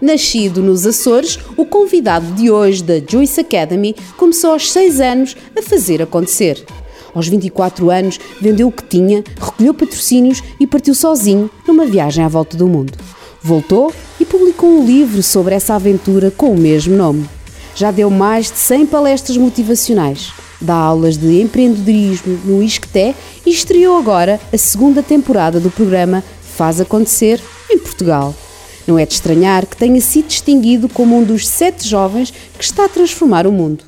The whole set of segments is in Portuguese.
Nascido nos Açores, o convidado de hoje da Juice Academy começou aos 6 anos a fazer acontecer. Aos 24 anos, vendeu o que tinha, recolheu patrocínios e partiu sozinho numa viagem à volta do mundo. Voltou e publicou um livro sobre essa aventura com o mesmo nome. Já deu mais de 100 palestras motivacionais, dá aulas de empreendedorismo no Isqueté e estreou agora a segunda temporada do programa Faz Acontecer em Portugal. Não é de estranhar que tenha sido distinguido como um dos sete jovens que está a transformar o mundo.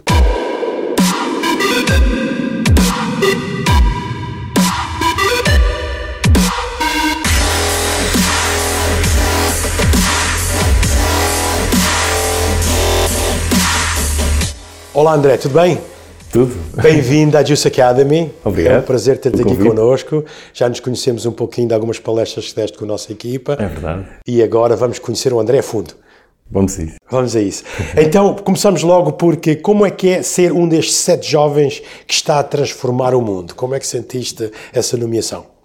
Olá André, tudo bem? Tudo. Bem-vindo à Juice Academy. Obrigado. É um prazer ter-te aqui connosco. Já nos conhecemos um pouquinho de algumas palestras que deste com a nossa equipa. É verdade. E agora vamos conhecer o André fundo. Vamos a isso. Vamos a isso. Então, começamos logo porque como é que é ser um destes sete jovens que está a transformar o mundo? Como é que sentiste essa nomeação?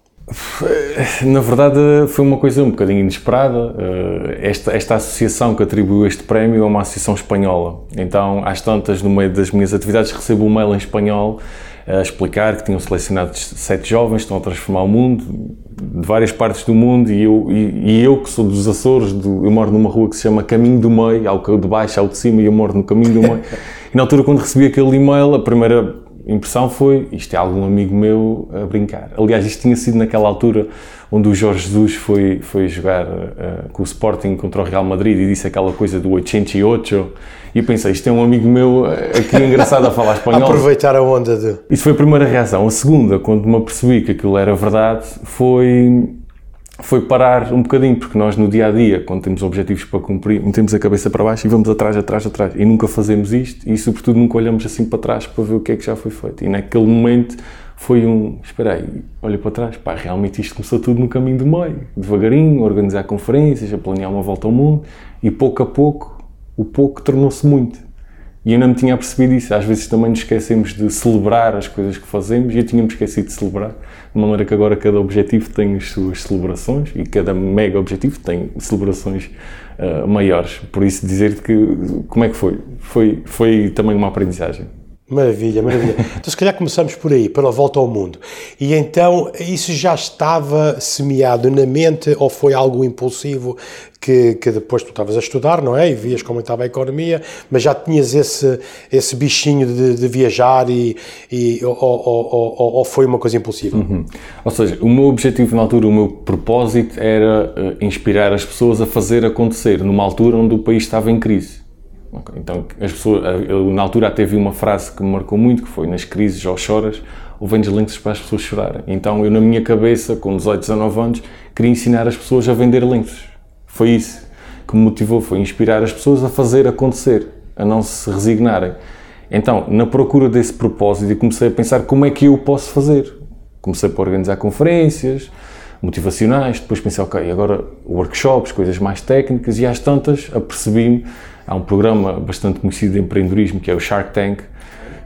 Na verdade, foi uma coisa um bocadinho inesperada. Eh, Esta, esta associação que atribuiu este prémio é uma associação espanhola. Então, às tantas, no meio das minhas atividades, recebo um mail em espanhol a explicar que tinham selecionado sete jovens que estão a transformar o mundo, de várias partes do mundo, e eu, e, e eu que sou dos Açores, do, eu moro numa rua que se chama Caminho do Meio, há o de baixo, há o de cima, e eu moro no Caminho do Meio. E na altura, quando recebi aquele e-mail, a primeira impressão foi isto é algum amigo meu a brincar. Aliás, isto tinha sido naquela altura onde o Jorge Jesus foi, foi jogar uh, com o Sporting contra o Real Madrid e disse aquela coisa do 88 e eu pensei, isto é um amigo meu uh, aqui engraçado a falar espanhol. Aproveitar a onda de... Isso foi a primeira reação. A segunda, quando me apercebi que aquilo era verdade, foi foi parar um bocadinho, porque nós no dia a dia, quando temos objetivos para cumprir, metemos a cabeça para baixo e vamos atrás, atrás, atrás. E nunca fazemos isto e, sobretudo, nunca olhamos assim para trás para ver o que é que já foi feito. E naquele momento foi um. Espera aí, olha para trás, pá, realmente isto começou tudo no caminho do meio. Devagarinho, organizar conferências, a planear uma volta ao mundo e pouco a pouco, o pouco tornou-se muito. E eu não me tinha percebido isso. Às vezes também nos esquecemos de celebrar as coisas que fazemos e eu tinha-me esquecido de celebrar. De maneira que agora cada objetivo tem as suas celebrações e cada mega objetivo tem celebrações uh, maiores. Por isso, dizer que como é que foi? Foi, foi também uma aprendizagem. Maravilha, maravilha. Então, se calhar começamos por aí, pela volta ao mundo. E então, isso já estava semeado na mente ou foi algo impulsivo que, que depois tu estavas a estudar, não é? E vias como estava a economia, mas já tinhas esse, esse bichinho de, de viajar e, e ou, ou, ou, ou, foi uma coisa impulsiva? Uhum. Ou seja, o meu objetivo na altura, o meu propósito era uh, inspirar as pessoas a fazer acontecer numa altura onde o país estava em crise. Okay. Então, as pessoas, eu, na altura até vi uma frase que me marcou muito, que foi, nas crises ou choras, ou vendes lenços para as pessoas chorarem. Então, eu na minha cabeça, com 18, 19 anos, queria ensinar as pessoas a vender lenços. Foi isso que me motivou, foi inspirar as pessoas a fazer acontecer, a não se resignarem. Então, na procura desse propósito, comecei a pensar como é que eu posso fazer. Comecei por organizar conferências motivacionais, depois pensei, ok, agora workshops, coisas mais técnicas, e às tantas apercebi-me Há um programa bastante conhecido de empreendedorismo que é o Shark Tank,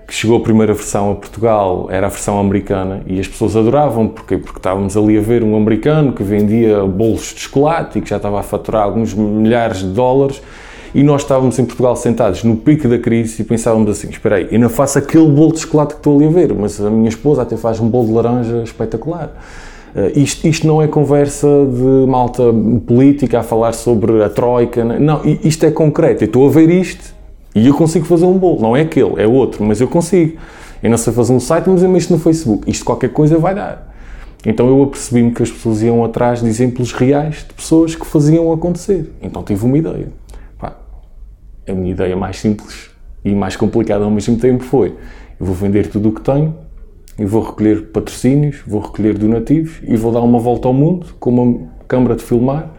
que chegou a primeira versão a Portugal, era a versão americana, e as pessoas adoravam, porque Porque estávamos ali a ver um americano que vendia bolos de chocolate e que já estava a faturar alguns milhares de dólares, e nós estávamos em Portugal sentados no pico da crise e pensávamos assim, espera aí, eu não faço aquele bolo de chocolate que estou ali a ver, mas a minha esposa até faz um bolo de laranja espetacular. Uh, isto, isto, não é conversa de malta política a falar sobre a troika, não, isto é concreto. Eu estou a ver isto e eu consigo fazer um bolo. Não é aquele, é outro, mas eu consigo. Eu não sei fazer um site, mas eu isto no Facebook. Isto qualquer coisa vai dar. Então eu apercebi-me que as pessoas iam atrás de exemplos reais de pessoas que faziam acontecer. Então tive uma ideia. Pá, a minha ideia mais simples e mais complicada ao mesmo tempo foi: eu vou vender tudo o que tenho e vou recolher patrocínios, vou recolher donativos e vou dar uma volta ao mundo com uma câmara de filmar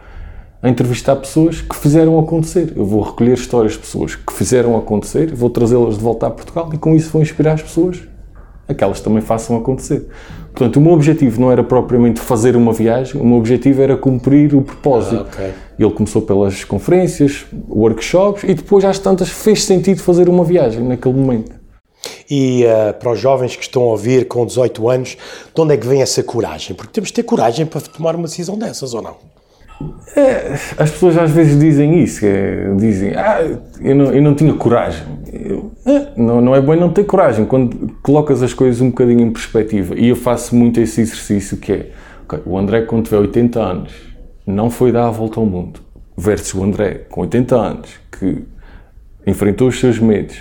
a entrevistar pessoas que fizeram acontecer. Eu vou recolher histórias de pessoas que fizeram acontecer, vou trazê-las de volta a Portugal e com isso vou inspirar as pessoas a que elas também façam acontecer. Portanto, o meu objetivo não era propriamente fazer uma viagem, o meu objetivo era cumprir o propósito. Ah, okay. Ele começou pelas conferências, workshops e depois às tantas fez sentido fazer uma viagem naquele momento. E uh, para os jovens que estão a ouvir com 18 anos, de onde é que vem essa coragem? Porque temos de ter coragem para tomar uma decisão dessas, ou não? É, as pessoas às vezes dizem isso, é, dizem, ah, eu não, eu não tinha coragem. Eu, é, não, não é bom não ter coragem, quando colocas as coisas um bocadinho em perspectiva. E eu faço muito esse exercício que é, okay, o André quando tiver 80 anos, não foi dar a volta ao mundo, versus o André com 80 anos, que enfrentou os seus medos,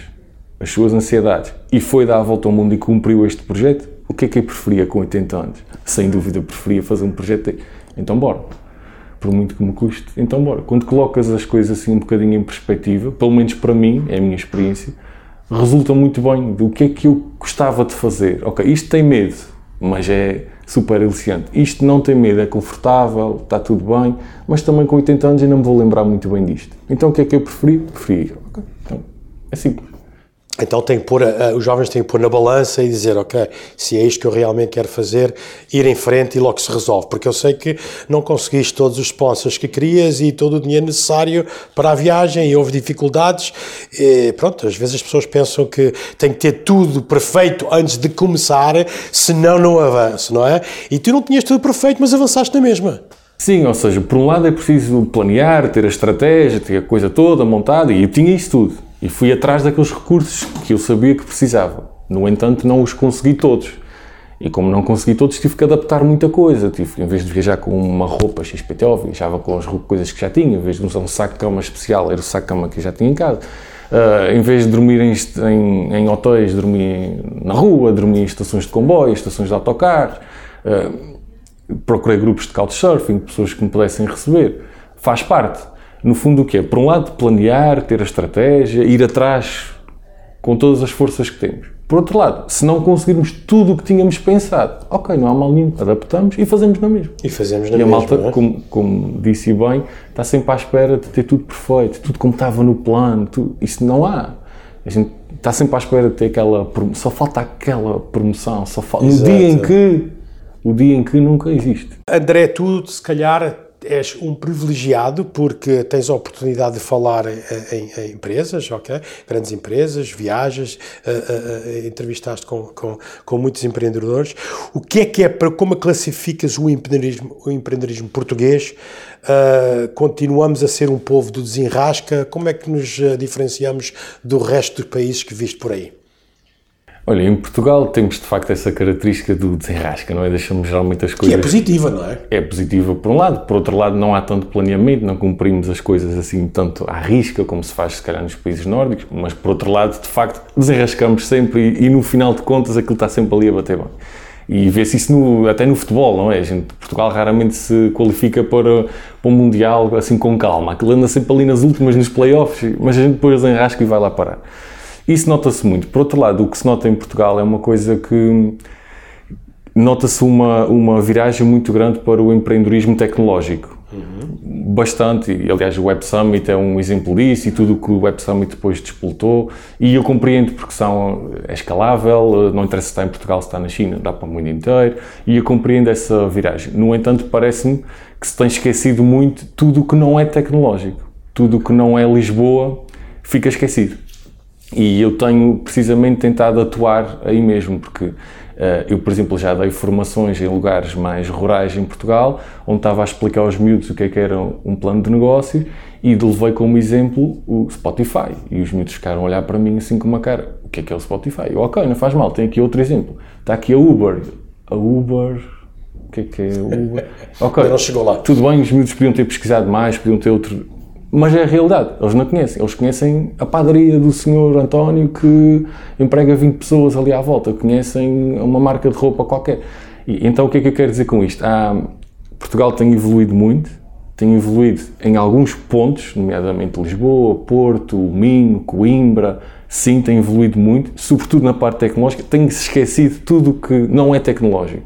as suas ansiedades, e foi dar a volta ao mundo e cumpriu este projeto, o que é que eu preferia com 80 anos? Sem dúvida preferia fazer um projeto, então bora por muito que me custe. Então, bora. Quando colocas as coisas assim um bocadinho em perspectiva, pelo menos para mim, é a minha experiência, resulta muito bem do que é que eu gostava de fazer. Ok, isto tem medo, mas é super aliciante. Isto não tem medo, é confortável, está tudo bem, mas também com 80 anos ainda me vou lembrar muito bem disto. Então, o que é que eu preferi? Preferi. Então, é simples. Então tem pôr, os jovens têm que pôr na balança e dizer, ok, se é isto que eu realmente quero fazer, ir em frente e logo se resolve, porque eu sei que não conseguiste todos os sponsors que querias e todo o dinheiro necessário para a viagem e houve dificuldades. E, pronto, às vezes as pessoas pensam que tem que ter tudo perfeito antes de começar, senão não avanço, não é? E tu não tinhas tudo perfeito, mas avançaste na mesma. Sim, ou seja, por um lado é preciso planear, ter a estratégia, ter a coisa toda montada, e eu tinha isso tudo e fui atrás daqueles recursos que eu sabia que precisava. No entanto, não os consegui todos. E como não consegui todos, tive que adaptar muita coisa. Tive, em vez de viajar com uma roupa XPTO, viajava com as coisas que já tinha. Em vez de usar um saco de cama especial, era o saco de cama que já tinha em casa. Uh, em vez de dormir em, em, em, hotéis, dormi na rua, dormi em estações de comboio, estações de autocarros. Uh, procurei grupos de couchsurfing, pessoas que me pudessem receber. Faz parte no fundo, o que é? Por um lado, planear, ter a estratégia, ir atrás com todas as forças que temos. Por outro lado, se não conseguirmos tudo o que tínhamos pensado, ok, não há mal nenhum, adaptamos e fazemos na mesma. E fazemos na mesma. E a malta, é? como, como, disse bem, está sempre à espera de ter tudo perfeito, tudo como estava no plano, tudo, isso não há. A gente está sempre à espera de ter aquela. Só falta aquela promoção, só falta. No dia em que. O dia em que nunca existe. André, tu, se calhar, és um privilegiado porque tens a oportunidade de falar em, em, em empresas, ok? Grandes empresas, viagens, uh, uh, uh, entrevistaste com, com, com, muitos empreendedores. O que é que é para como classificas o empreendedorismo, o empreendedorismo português? continuamos a ser um povo do desenrasca. Como é que nos diferenciamos do resto dos países que viste por aí? Olha, em Portugal temos de facto essa característica do desenrasca, não é? Deixamos geralmente as coisas. Que é positiva, não é? É positiva por um lado, por outro lado, não há tanto planeamento, não cumprimos as coisas assim tanto à risca como se faz, se calhar, nos países nórdicos, mas por outro lado, de facto, desenrascamos sempre e, e no final de contas aquilo está sempre ali a bater bem. E vê-se isso no, até no futebol, não é? A gente, Portugal raramente se qualifica para, para um Mundial assim com calma. Aquilo anda sempre ali nas últimas, nos playoffs, mas a gente depois desenrasca e vai lá parar. Isso nota-se muito. Por outro lado, o que se nota em Portugal é uma coisa que nota-se uma, uma viragem muito grande para o empreendedorismo tecnológico. Uhum. Bastante, e aliás o Web Summit é um exemplo disso e tudo o que o Web Summit depois despoltou e eu compreendo porque são, é escalável, não interessa se está em Portugal, se está na China, dá para o mundo inteiro e eu compreendo essa viragem. No entanto, parece-me que se tem esquecido muito tudo o que não é tecnológico, tudo o que não é Lisboa fica esquecido. E eu tenho precisamente tentado atuar aí mesmo, porque uh, eu, por exemplo, já dei formações em lugares mais rurais em Portugal, onde estava a explicar aos miúdos o que é que era um plano de negócio e levei como exemplo o Spotify. E os miúdos ficaram a olhar para mim assim com uma cara: o que é que é o Spotify? Eu, ok, não faz mal, tem aqui outro exemplo. Está aqui a Uber. A Uber. O que é que é Uber? Ok. não chegou lá. Tudo bem, os miúdos podiam ter pesquisado mais, podiam ter outro mas é a realidade, eles não conhecem. Eles conhecem a padaria do senhor António que emprega 20 pessoas ali à volta, conhecem uma marca de roupa qualquer. E, então o que é que eu quero dizer com isto? Ah, Portugal tem evoluído muito, tem evoluído em alguns pontos, nomeadamente Lisboa, Porto, Minho, Coimbra, sim, tem evoluído muito, sobretudo na parte tecnológica, tem-se esquecido tudo que não é tecnológico.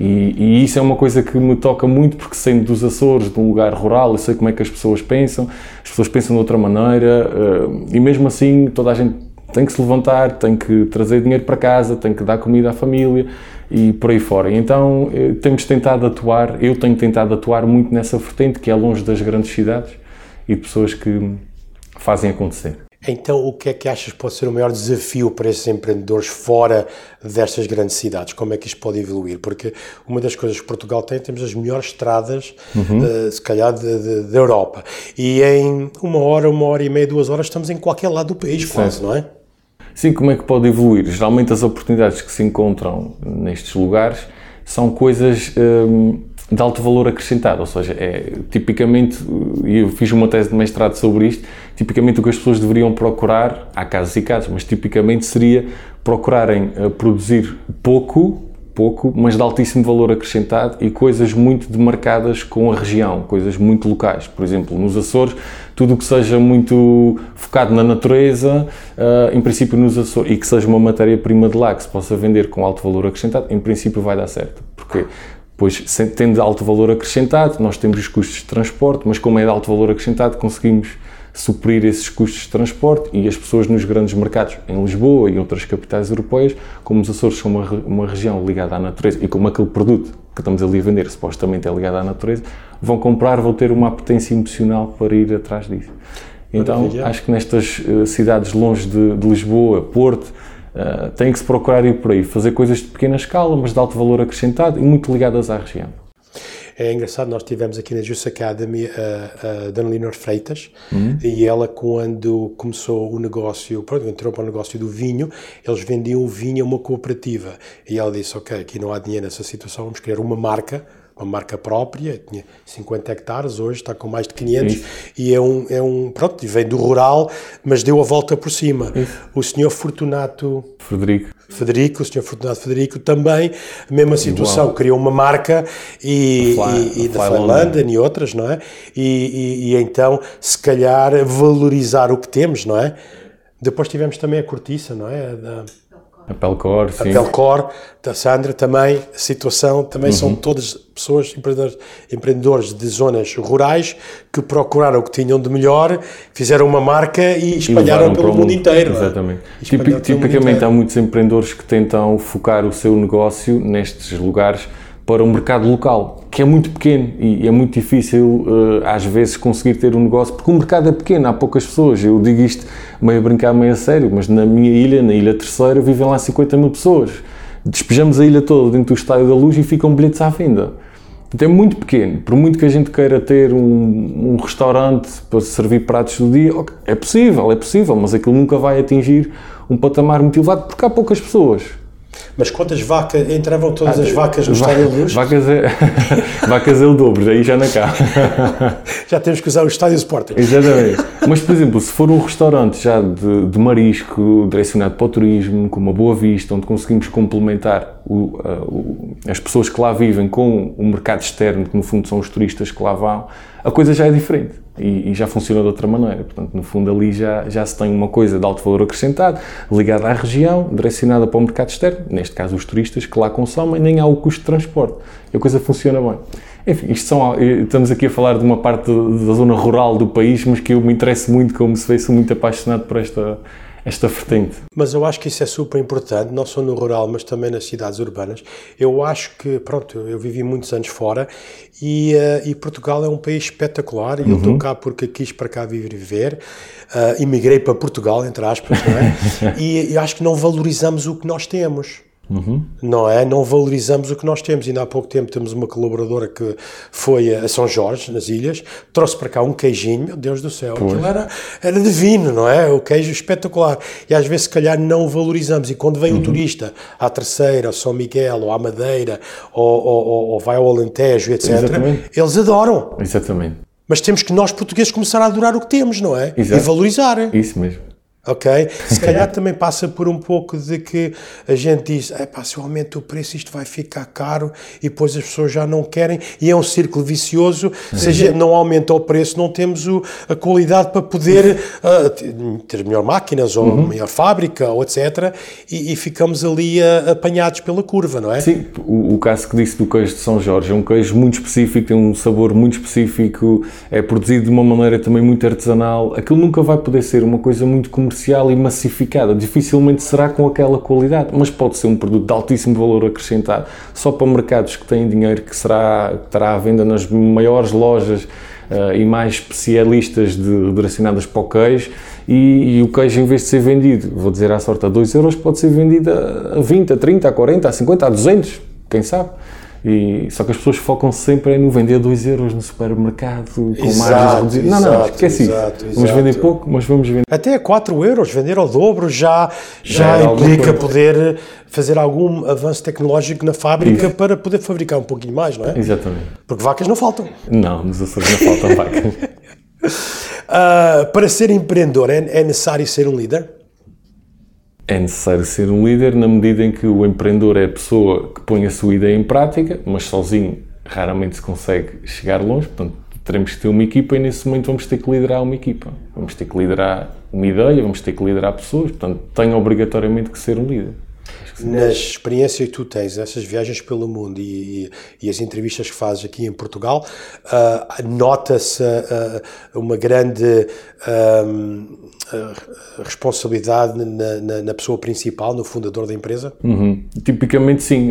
E, e, isso é uma coisa que me toca muito, porque sendo dos Açores, de um lugar rural, eu sei como é que as pessoas pensam, as pessoas pensam de outra maneira, uh, e mesmo assim toda a gente tem que se levantar, tem que trazer dinheiro para casa, tem que dar comida à família e por aí fora. Então uh, temos tentado atuar, eu tenho tentado atuar muito nessa vertente, que é longe das grandes cidades e pessoas que fazem acontecer. Então, o que é que achas pode ser o maior desafio para esses empreendedores fora destas grandes cidades? Como é que isto pode evoluir? Porque uma das coisas que Portugal tem, temos as melhores estradas, uhum. uh, se calhar, da Europa. E em uma hora, uma hora e meia, duas horas, estamos em qualquer lado do país, quase, não é? Sim, como é que pode evoluir? Geralmente as oportunidades que se encontram nestes lugares são coisas. Hum, de alto valor acrescentado, ou seja, é tipicamente, e eu fiz uma tese de mestrado sobre isto, tipicamente o que as pessoas deveriam procurar, há casos e casos, mas tipicamente seria procurarem uh, produzir pouco, pouco, mas de altíssimo valor acrescentado e coisas muito demarcadas com a região, coisas muito locais. Por exemplo, nos Açores, tudo o que seja muito focado na natureza, uh, em princípio nos Açores, e que seja uma matéria-prima de lá que se possa vender com alto valor acrescentado, em princípio vai dar certo. Porque Pois, tendo alto valor acrescentado, nós temos os custos de transporte, mas como é de alto valor acrescentado, conseguimos suprir esses custos de transporte e as pessoas nos grandes mercados, em Lisboa e outras capitais europeias, como os Açores são uma, uma região ligada à natureza e como aquele produto que estamos ali a vender supostamente é ligado à natureza, vão comprar, vão ter uma apetência emocional para ir atrás disso. Então, Maravilha. acho que nestas uh, cidades longe de, de Lisboa, Porto, Uh, tem que se procurar ir por aí, fazer coisas de pequena escala, mas de alto valor acrescentado e muito ligadas à região. É engraçado, nós tivemos aqui na Just Academy a, a Dona Leonor Freitas uhum. e ela, quando começou o negócio, pronto, entrou para o negócio do vinho, eles vendiam o vinho a uma cooperativa. E ela disse: Ok, aqui não há dinheiro nessa situação, vamos criar uma marca uma marca própria, tinha 50 hectares, hoje está com mais de 500 Isso. e é um, é um, pronto, vem do rural, mas deu a volta por cima. Isso. O senhor Fortunato Frederico. Federico, o senhor Fortunato Federico também, a mesma situação, Igual. criou uma marca e, Fly, e, e da Finlândia e outras, não é? E, e, e então, se calhar, valorizar o que temos, não é? Depois tivemos também a cortiça, não é? Da, a Pelcor, sim. A Pelcor, da Sandra também, a situação, também uhum. são todas pessoas, empreendedores, empreendedores de zonas rurais que procuraram o que tinham de melhor, fizeram uma marca e espalharam e pelo mundo, mundo inteiro. É? Exatamente. tipicamente há muitos empreendedores que tentam focar o seu negócio nestes lugares para o mercado local, que é muito pequeno e é muito difícil uh, às vezes conseguir ter um negócio, porque o mercado é pequeno, há poucas pessoas. Eu digo isto meio a brincar, meio a sério, mas na minha ilha, na Ilha Terceira, vivem lá 50 mil pessoas. Despejamos a ilha toda dentro do Estádio da Luz e ficam bilhetes à venda. Então é muito pequeno. Por muito que a gente queira ter um, um restaurante para servir pratos do dia, é possível, é possível, mas aquilo nunca vai atingir um patamar muito elevado porque há poucas pessoas. Mas quantas vacas, entravam todas as vacas no Estádio da Luz? Vacas é, vacas é o dobro, aí já não cá. já temos que usar o Estádio Sporting. Exatamente. Mas, por exemplo, se for um restaurante já de, de marisco, direcionado para o turismo, com uma boa vista, onde conseguimos complementar o, o, as pessoas que lá vivem com o mercado externo, que no fundo são os turistas que lá vão, a coisa já é diferente e, e, já funciona de outra maneira. Portanto, no fundo, ali já, já se tem uma coisa de alto valor acrescentado, ligada à região, direcionada para o mercado externo, neste caso os turistas que lá consomem, nem há o custo de transporte. E a coisa funciona bem. Enfim, são, estamos aqui a falar de uma parte da zona rural do país, mas que eu me interesso muito, como se sou muito apaixonado por esta, esta vertente. Mas eu acho que isso é super importante, não só no rural, mas também nas cidades urbanas. Eu acho que, pronto, eu vivi muitos anos fora e, uh, e Portugal é um país espetacular e uhum. eu estou cá porque quis para cá viver e viver. Uh, emigrei para Portugal, entre aspas, não é? e, e acho que não valorizamos o que nós temos. Uhum. Não é? Não valorizamos o que nós temos. Ainda há pouco tempo temos uma colaboradora que foi a São Jorge, nas ilhas, trouxe para cá um queijinho, meu Deus do céu, pois. aquilo era, era divino, não é? O queijo espetacular. E às vezes, se calhar, não o valorizamos. E quando vem uhum. o turista à Terceira, ao São Miguel, ou à Madeira, ou, ou, ou vai ao Alentejo, etc., Exatamente. eles adoram. Exatamente. Mas temos que nós, portugueses, começar a adorar o que temos, não é? Exato. E valorizar. Isso mesmo ok? Se calhar também passa por um pouco de que a gente diz, é pá, se eu aumento o preço isto vai ficar caro e depois as pessoas já não querem e é um círculo vicioso, se a gente não aumenta o preço não temos o, a qualidade para poder uh, ter melhor máquinas ou uhum. melhor fábrica ou etc e, e ficamos ali uh, apanhados pela curva, não é? Sim, o, o, caso que disse do queijo de São Jorge é um queijo muito específico, tem um sabor muito específico, é produzido de uma maneira também muito artesanal, aquilo nunca vai poder ser uma coisa muito comercial comercial e massificada. Dificilmente será com aquela qualidade, mas pode ser um produto de altíssimo valor acrescentado, só para mercados que têm dinheiro, que será, que estará à venda nas maiores lojas uh, e mais especialistas de, direcionadas para o queijo e, e, o queijo em vez de ser vendido, vou dizer à sorte a 2 euros, pode ser vendido a 20, a 30, a 40, a 50, a 200, quem sabe? E, só que as pessoas focam sempre no vender 2 euros no supermercado com margens reduzidas. Não, não, esquece exato, isso. Vamos vender pouco, mas vamos vender. Até a 4 euros, vender ao dobro já, já, já implica poder fazer algum avanço tecnológico na fábrica isso. para poder fabricar um pouquinho mais, não é? Exatamente. Porque vacas não faltam. Não, nos Açores não faltam vacas. Uh, para ser empreendedor é, é necessário ser um líder? É necessário ser um líder na medida em que o empreendedor é a pessoa que põe a sua ideia em prática, mas sozinho raramente se consegue chegar longe, portanto teremos que ter uma equipa e nesse momento vamos ter que liderar uma equipa, vamos ter que liderar uma ideia, vamos ter que liderar pessoas, portanto tem obrigatoriamente que ser um líder. Nas experiências que tu tens, essas viagens pelo mundo e, e, e as entrevistas que fazes aqui em Portugal, uh, nota-se uh, uma grande uh, responsabilidade na, na, na, pessoa principal, no fundador da empresa? Uhum. Tipicamente sim.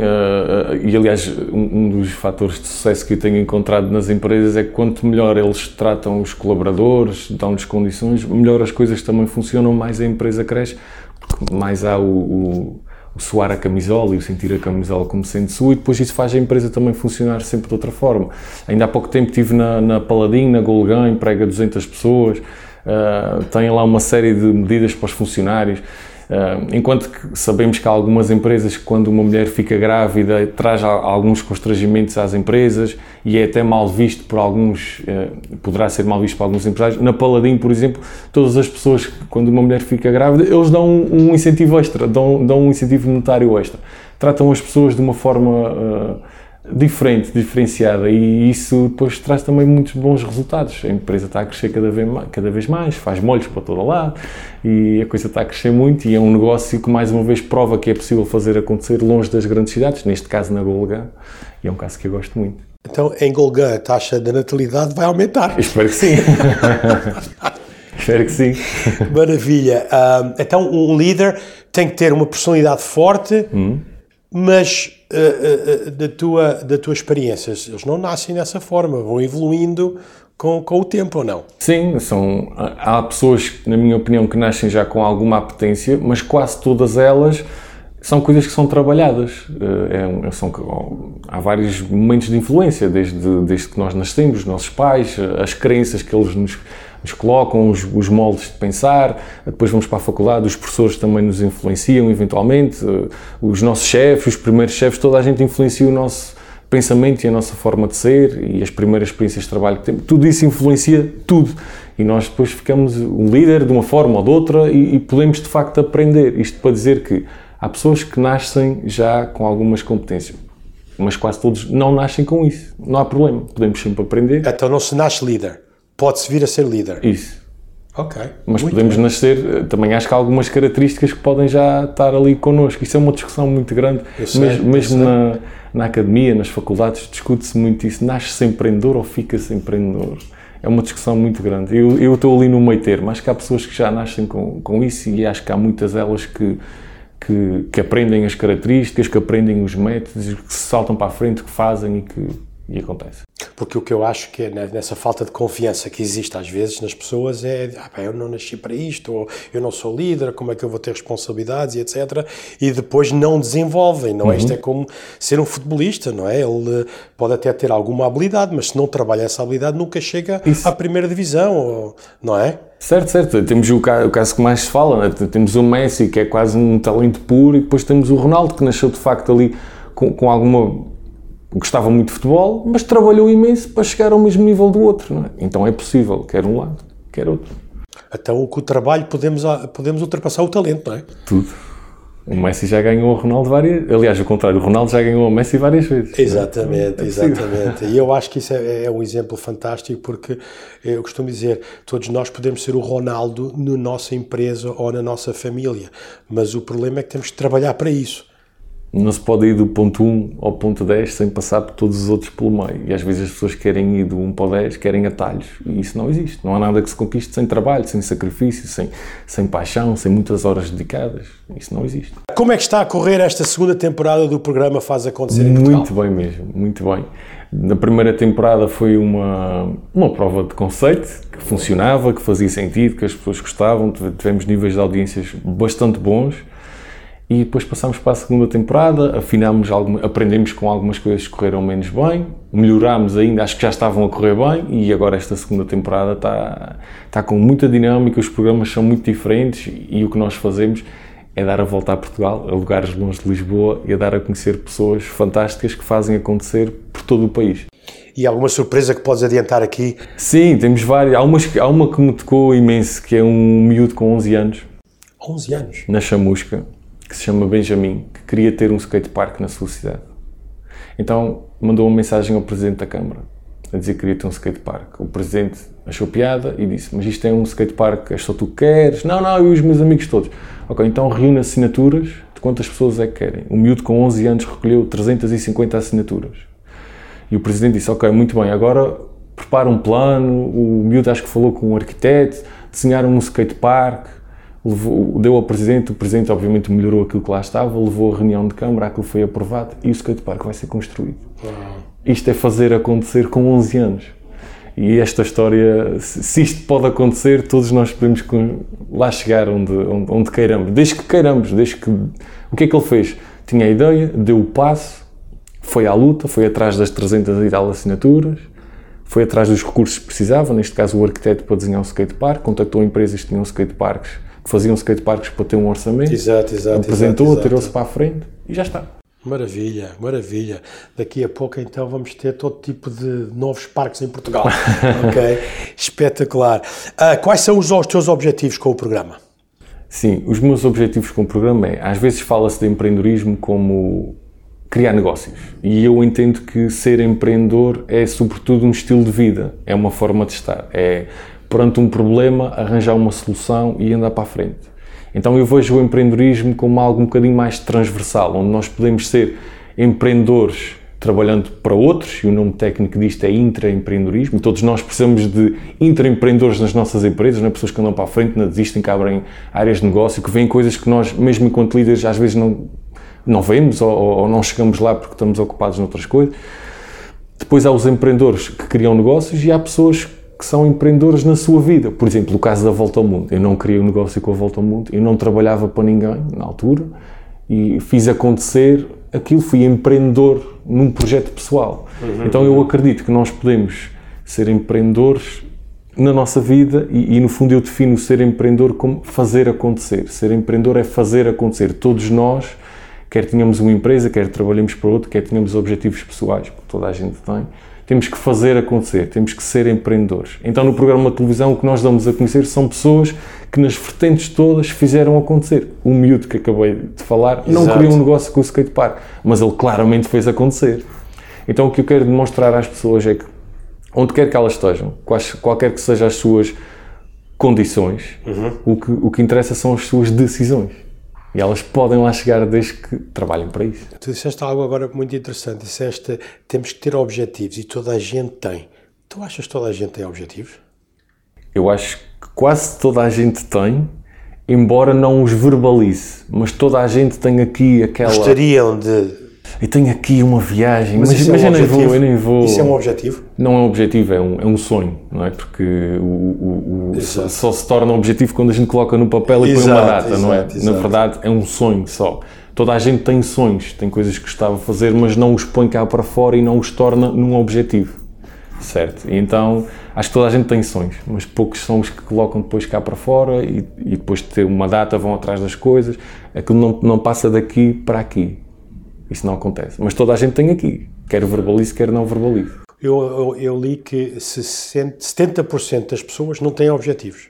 e aliás, um, um, dos fatores de sucesso que eu tenho encontrado nas empresas é que quanto melhor eles tratam os colaboradores, dão-lhes condições, melhor as coisas também funcionam, mais a empresa cresce, porque mais há o, o o suar a camisola e o sentir a camisola como sendo sua e depois isso faz a empresa também funcionar sempre de outra forma. Ainda há pouco tempo estive na, na Paladin, na Golgan, emprega 200 pessoas, uh, tem lá uma série de medidas para os funcionários. Uh, enquanto que sabemos que há algumas empresas que quando uma mulher fica grávida traz alguns constrangimentos às empresas e é até mal visto por alguns, uh, poderá ser mal visto por alguns empresários. Na Paladin, por exemplo, todas as pessoas, quando uma mulher fica grávida, eles dão um, incentivo extra, dão, dão um incentivo monetário extra. Tratam as pessoas de uma forma uh, diferente, diferenciada e isso depois traz também muitos bons resultados. A empresa está a crescer cada vez mais, cada vez mais faz molhos para todo lado e a coisa está a crescer muito e é um negócio que mais uma vez prova que é possível fazer acontecer longe das grandes cidades, neste caso na Golgã, e é um caso que eu gosto muito. Então, em Golgã, a taxa da natalidade vai aumentar. Espero que sim. espero que sim. Maravilha. então, um líder tem que ter uma personalidade forte, hum. mas uh, uh, da, tua, da tua experiência, eles não nascem dessa forma, vão evoluindo com, com o tempo ou não? Sim, são, há pessoas, na minha opinião, que nascem já com alguma apetência, mas quase todas elas são coisas que são trabalhadas. É, são, há vários momentos de influência, desde, desde que nós nascemos, os nossos pais, as crenças que eles nos nos colocam os, os, moldes de pensar, depois vamos para a faculdade, os professores também nos influenciam eventualmente, eh, os nossos chefes, os primeiros chefes, toda a gente influencia o nosso pensamento e a nossa forma de ser e as primeiras experiências de trabalho que temos, tudo isso influencia tudo. E nós depois ficamos um líder de uma forma ou de outra e, e podemos de facto aprender. Isto para dizer que há pessoas que nascem já com algumas competências mas quase todos não nascem com isso. Não há problema, podemos sempre aprender. Então não se nasce líder pode-se vir a ser líder. Isso. Ok. Mas podemos bem. nascer, eh, também acho que há algumas características que podem já estar ali connosco. Isso é uma discussão muito grande. Sei, mesmo, mesmo na, na academia, nas faculdades, discute-se muito isso. Nasce-se empreendedor ou fica-se empreendedor? É uma discussão muito grande. Eu, eu estou ali no meio termo. Acho que há pessoas que já nascem com, com isso e acho que há muitas delas que, que, que aprendem as características, que aprendem os métodos, que se saltam para a frente, que fazem e que e acontece. Porque o que eu acho que é nessa falta de confiança que existe às vezes nas pessoas é ah, eu não nasci para isto, ou eu não sou líder, como é que eu vou ter responsabilidades e etc. E depois não desenvolvem, não é? Uhum. Isto é como ser um futebolista, não é? Ele pode até ter alguma habilidade, mas se não trabalha essa habilidade nunca chega Isso. à primeira divisão, não é? Certo, certo. Temos o caso, o caso que mais se fala, né? temos o Messi, que é quase um talento puro, e depois temos o Ronaldo, que nasceu de facto ali com, com alguma gostava muito de futebol, mas trabalhou imenso para chegar ao mesmo nível do outro. É? Então é possível, quer um lado, quer outro. Então, com o trabalho, podemos, podemos ultrapassar o talento, não é? Tudo. O Messi já ganhou o Ronaldo várias Aliás, ao contrário, o Ronaldo já ganhou o Messi várias vezes. Exatamente, é exatamente. E eu acho que isso é, é, um exemplo fantástico porque eu costumo dizer: todos nós podemos ser o Ronaldo na nossa empresa ou na nossa família, mas o problema é que temos que trabalhar para isso não se pode ir do ponto 1 ao ponto 10 sem passar por todos os outros pelo meio. E às vezes as pessoas querem ir do 1 para o 10, querem atalhos. E isso não existe. Não há nada que se conquiste sem trabalho, sem sacrifício, sem, sem paixão, sem muitas horas dedicadas. Isso não existe. Como é que está a correr esta segunda temporada do programa Faz Acontecer em Portugal? Muito bem mesmo, muito bem. Na primeira temporada foi uma, uma prova de conceito que funcionava, que fazia sentido, que as pessoas gostavam, tivemos níveis de audiências bastante bons e depois passámos para a segunda temporada, afinámos, aprendemos com algumas coisas que correram menos bem, melhorámos ainda, acho que já estavam a correr bem e agora esta segunda temporada está, está com muita dinâmica, os programas são muito diferentes e o que nós fazemos é dar a volta a Portugal, a lugares longe de Lisboa e a dar a conhecer pessoas fantásticas que fazem acontecer por todo o país. E alguma surpresa que podes adiantar aqui? Sim, temos várias. Há, umas, há uma que me tocou imenso, que é um miúdo com 11 anos. 11 anos? Na Chamusca, que se chama Benjamin, que queria ter um skatepark na sua cidade. Então mandou uma mensagem ao Presidente da Câmara a dizer que queria ter um skatepark. O Presidente achou piada e disse: Mas isto é um skatepark, é só tu queres? Não, não, eu e os meus amigos todos. Ok, então reúne assinaturas de quantas pessoas é que querem. O miúdo com 11 anos recolheu 350 assinaturas. E o Presidente disse: Ok, muito bem, agora prepara um plano. O miúdo acho que falou com um arquiteto, desenharam um skatepark. Levou, deu ao Presidente, o Presidente obviamente melhorou aquilo que lá estava, levou a reunião de Câmara, aquilo foi aprovado e o skatepark vai ser construído. Isto é fazer acontecer com 11 anos. E esta história, se isto pode acontecer, todos nós podemos lá chegar onde, onde, onde queiramos, desde que queiramos, desde que... O que é que ele fez? Tinha a ideia, deu o passo, foi à luta, foi atrás das 300 e tal assinaturas, foi atrás dos recursos que precisava, neste caso o arquiteto para desenhar um skatepark, contactou empresas que tinham skateparks, faziam skateparks para ter um orçamento, exato, exato, apresentou, atirou-se para a frente e já está. Maravilha, maravilha. Daqui a pouco então vamos ter todo tipo de novos parques em Portugal. ok, espetacular. Uh, quais são os, os teus objetivos com o programa? Sim, os meus objetivos com o programa é, às vezes fala-se de empreendedorismo como criar negócios. E eu entendo que ser empreendedor é sobretudo um estilo de vida, é uma forma de estar. É perante um problema arranjar uma solução e andar para a frente. Então eu vejo o empreendedorismo como algo um bocadinho mais transversal, onde nós podemos ser empreendedores trabalhando para outros, e o nome técnico disto é intraempreendedorismo, todos nós precisamos de intraempreendedores nas nossas empresas, não é? pessoas que andam para a frente, não desistem, que abrem áreas de negócio, que veem coisas que nós, mesmo enquanto líderes, às vezes não, não vemos ou, ou não chegamos lá porque estamos ocupados noutras coisas. Depois há os empreendedores que criam negócios e há pessoas que são empreendedores na sua vida. Por exemplo, o caso da Volta ao Mundo. Eu não criei um negócio com a Volta ao Mundo, eu não trabalhava para ninguém na altura e fiz acontecer aquilo, fui empreendedor num projeto pessoal. Uhum, então eu acredito que nós podemos ser empreendedores na nossa vida e, e, no fundo eu defino ser empreendedor como fazer acontecer. Ser empreendedor é fazer acontecer. Todos nós, quer tenhamos uma empresa, quer trabalhemos para outro, quer tenhamos objetivos pessoais, que toda a gente tem, temos que fazer acontecer, temos que ser empreendedores. Então, no programa de televisão, o que nós damos a conhecer são pessoas que nas vertentes todas fizeram acontecer. O miúdo que acabei de falar não Exato. criou um negócio com o skatepark, mas ele claramente fez acontecer. Então, o que eu quero demonstrar às pessoas é que, onde quer que elas estejam, qualquer que sejam as suas condições, uhum. o, que, o que interessa são as suas decisões. E elas podem lá chegar desde que trabalhem para isso. Tu disseste algo agora muito interessante. Disseste temos que ter objetivos e toda a gente tem. Tu achas que toda a gente tem objetivos? Eu acho que quase toda a gente tem, embora não os verbalize. Mas toda a gente tem aqui aquela. Gostariam de e tenho aqui uma viagem, mas, mas, mas é um eu, nem vou, eu nem vou. Isso é um objetivo? Não é um objetivo, é um, é um sonho, não é? Porque o, o, o só, só, se torna um objetivo quando a gente coloca no papel e exato, põe uma data, exato, não é? Exato. Na verdade, é um sonho só. Toda a gente tem sonhos, tem coisas que gostava de fazer, mas não os põe cá para fora e não os torna num objetivo, certo? E então, acho que toda a gente tem sonhos, mas poucos são os que colocam depois cá para fora e, e depois de ter uma data vão atrás das coisas. Aquilo não, não passa daqui para aqui isso não acontece. Mas toda a gente tem aqui, quer verbalize, quer não verbalize. Eu, eu, eu li que 70% das pessoas não têm objetivos.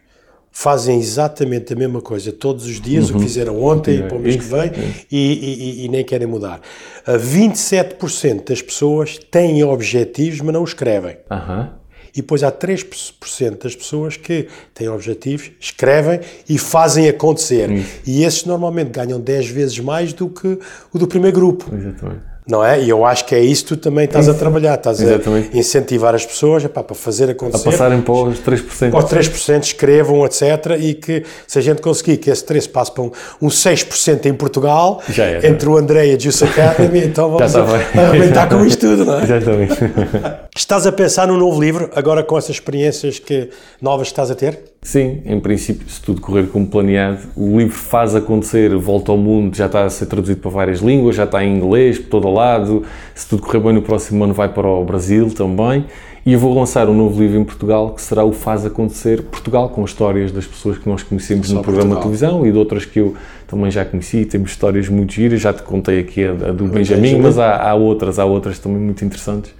Fazem exatamente a mesma coisa todos os dias, uhum. o que uhum. fizeram ontem e para o mês que vem, e, e, e, nem querem mudar. 27% das pessoas têm objetivos, mas não os escrevem. Uhum. E depois há 3% das pessoas que têm objetivos, escrevem e fazem acontecer. Isso. E esses normalmente ganham 10 vezes mais do que o do primeiro grupo. Exatamente. Não é? E eu acho que é isso que tu também estás a trabalhar, estás Exatamente. a incentivar as pessoas epá, para fazer A acontecer. passarem para os 3%. Para os 3% escrevam, etc. E que se a gente conseguir que esse 3 passe para um, um 6% em Portugal, Já era. entre o André e a Juice Academy, então vamos arrebentar com isto tudo, não é? Exatamente. Estás a pensar num novo livro, agora com essas experiências que, novas que estás a ter? Sim, em princípio, se tudo correr como planeado, o livro faz acontecer, volta ao mundo, já está a ser traduzido para várias línguas, já está em inglês, por todo lado. Se tudo correr bem, no próximo ano vai para o Brasil também. E eu vou lançar um novo livro em Portugal que será o Faz Acontecer Portugal, com histórias das pessoas que nós conhecemos Só no programa Portugal. de televisão e de outras que eu também já conheci. Temos histórias muito giras, já te contei aqui a, a do Benjamin, mas há, há outras, há outras também muito interessantes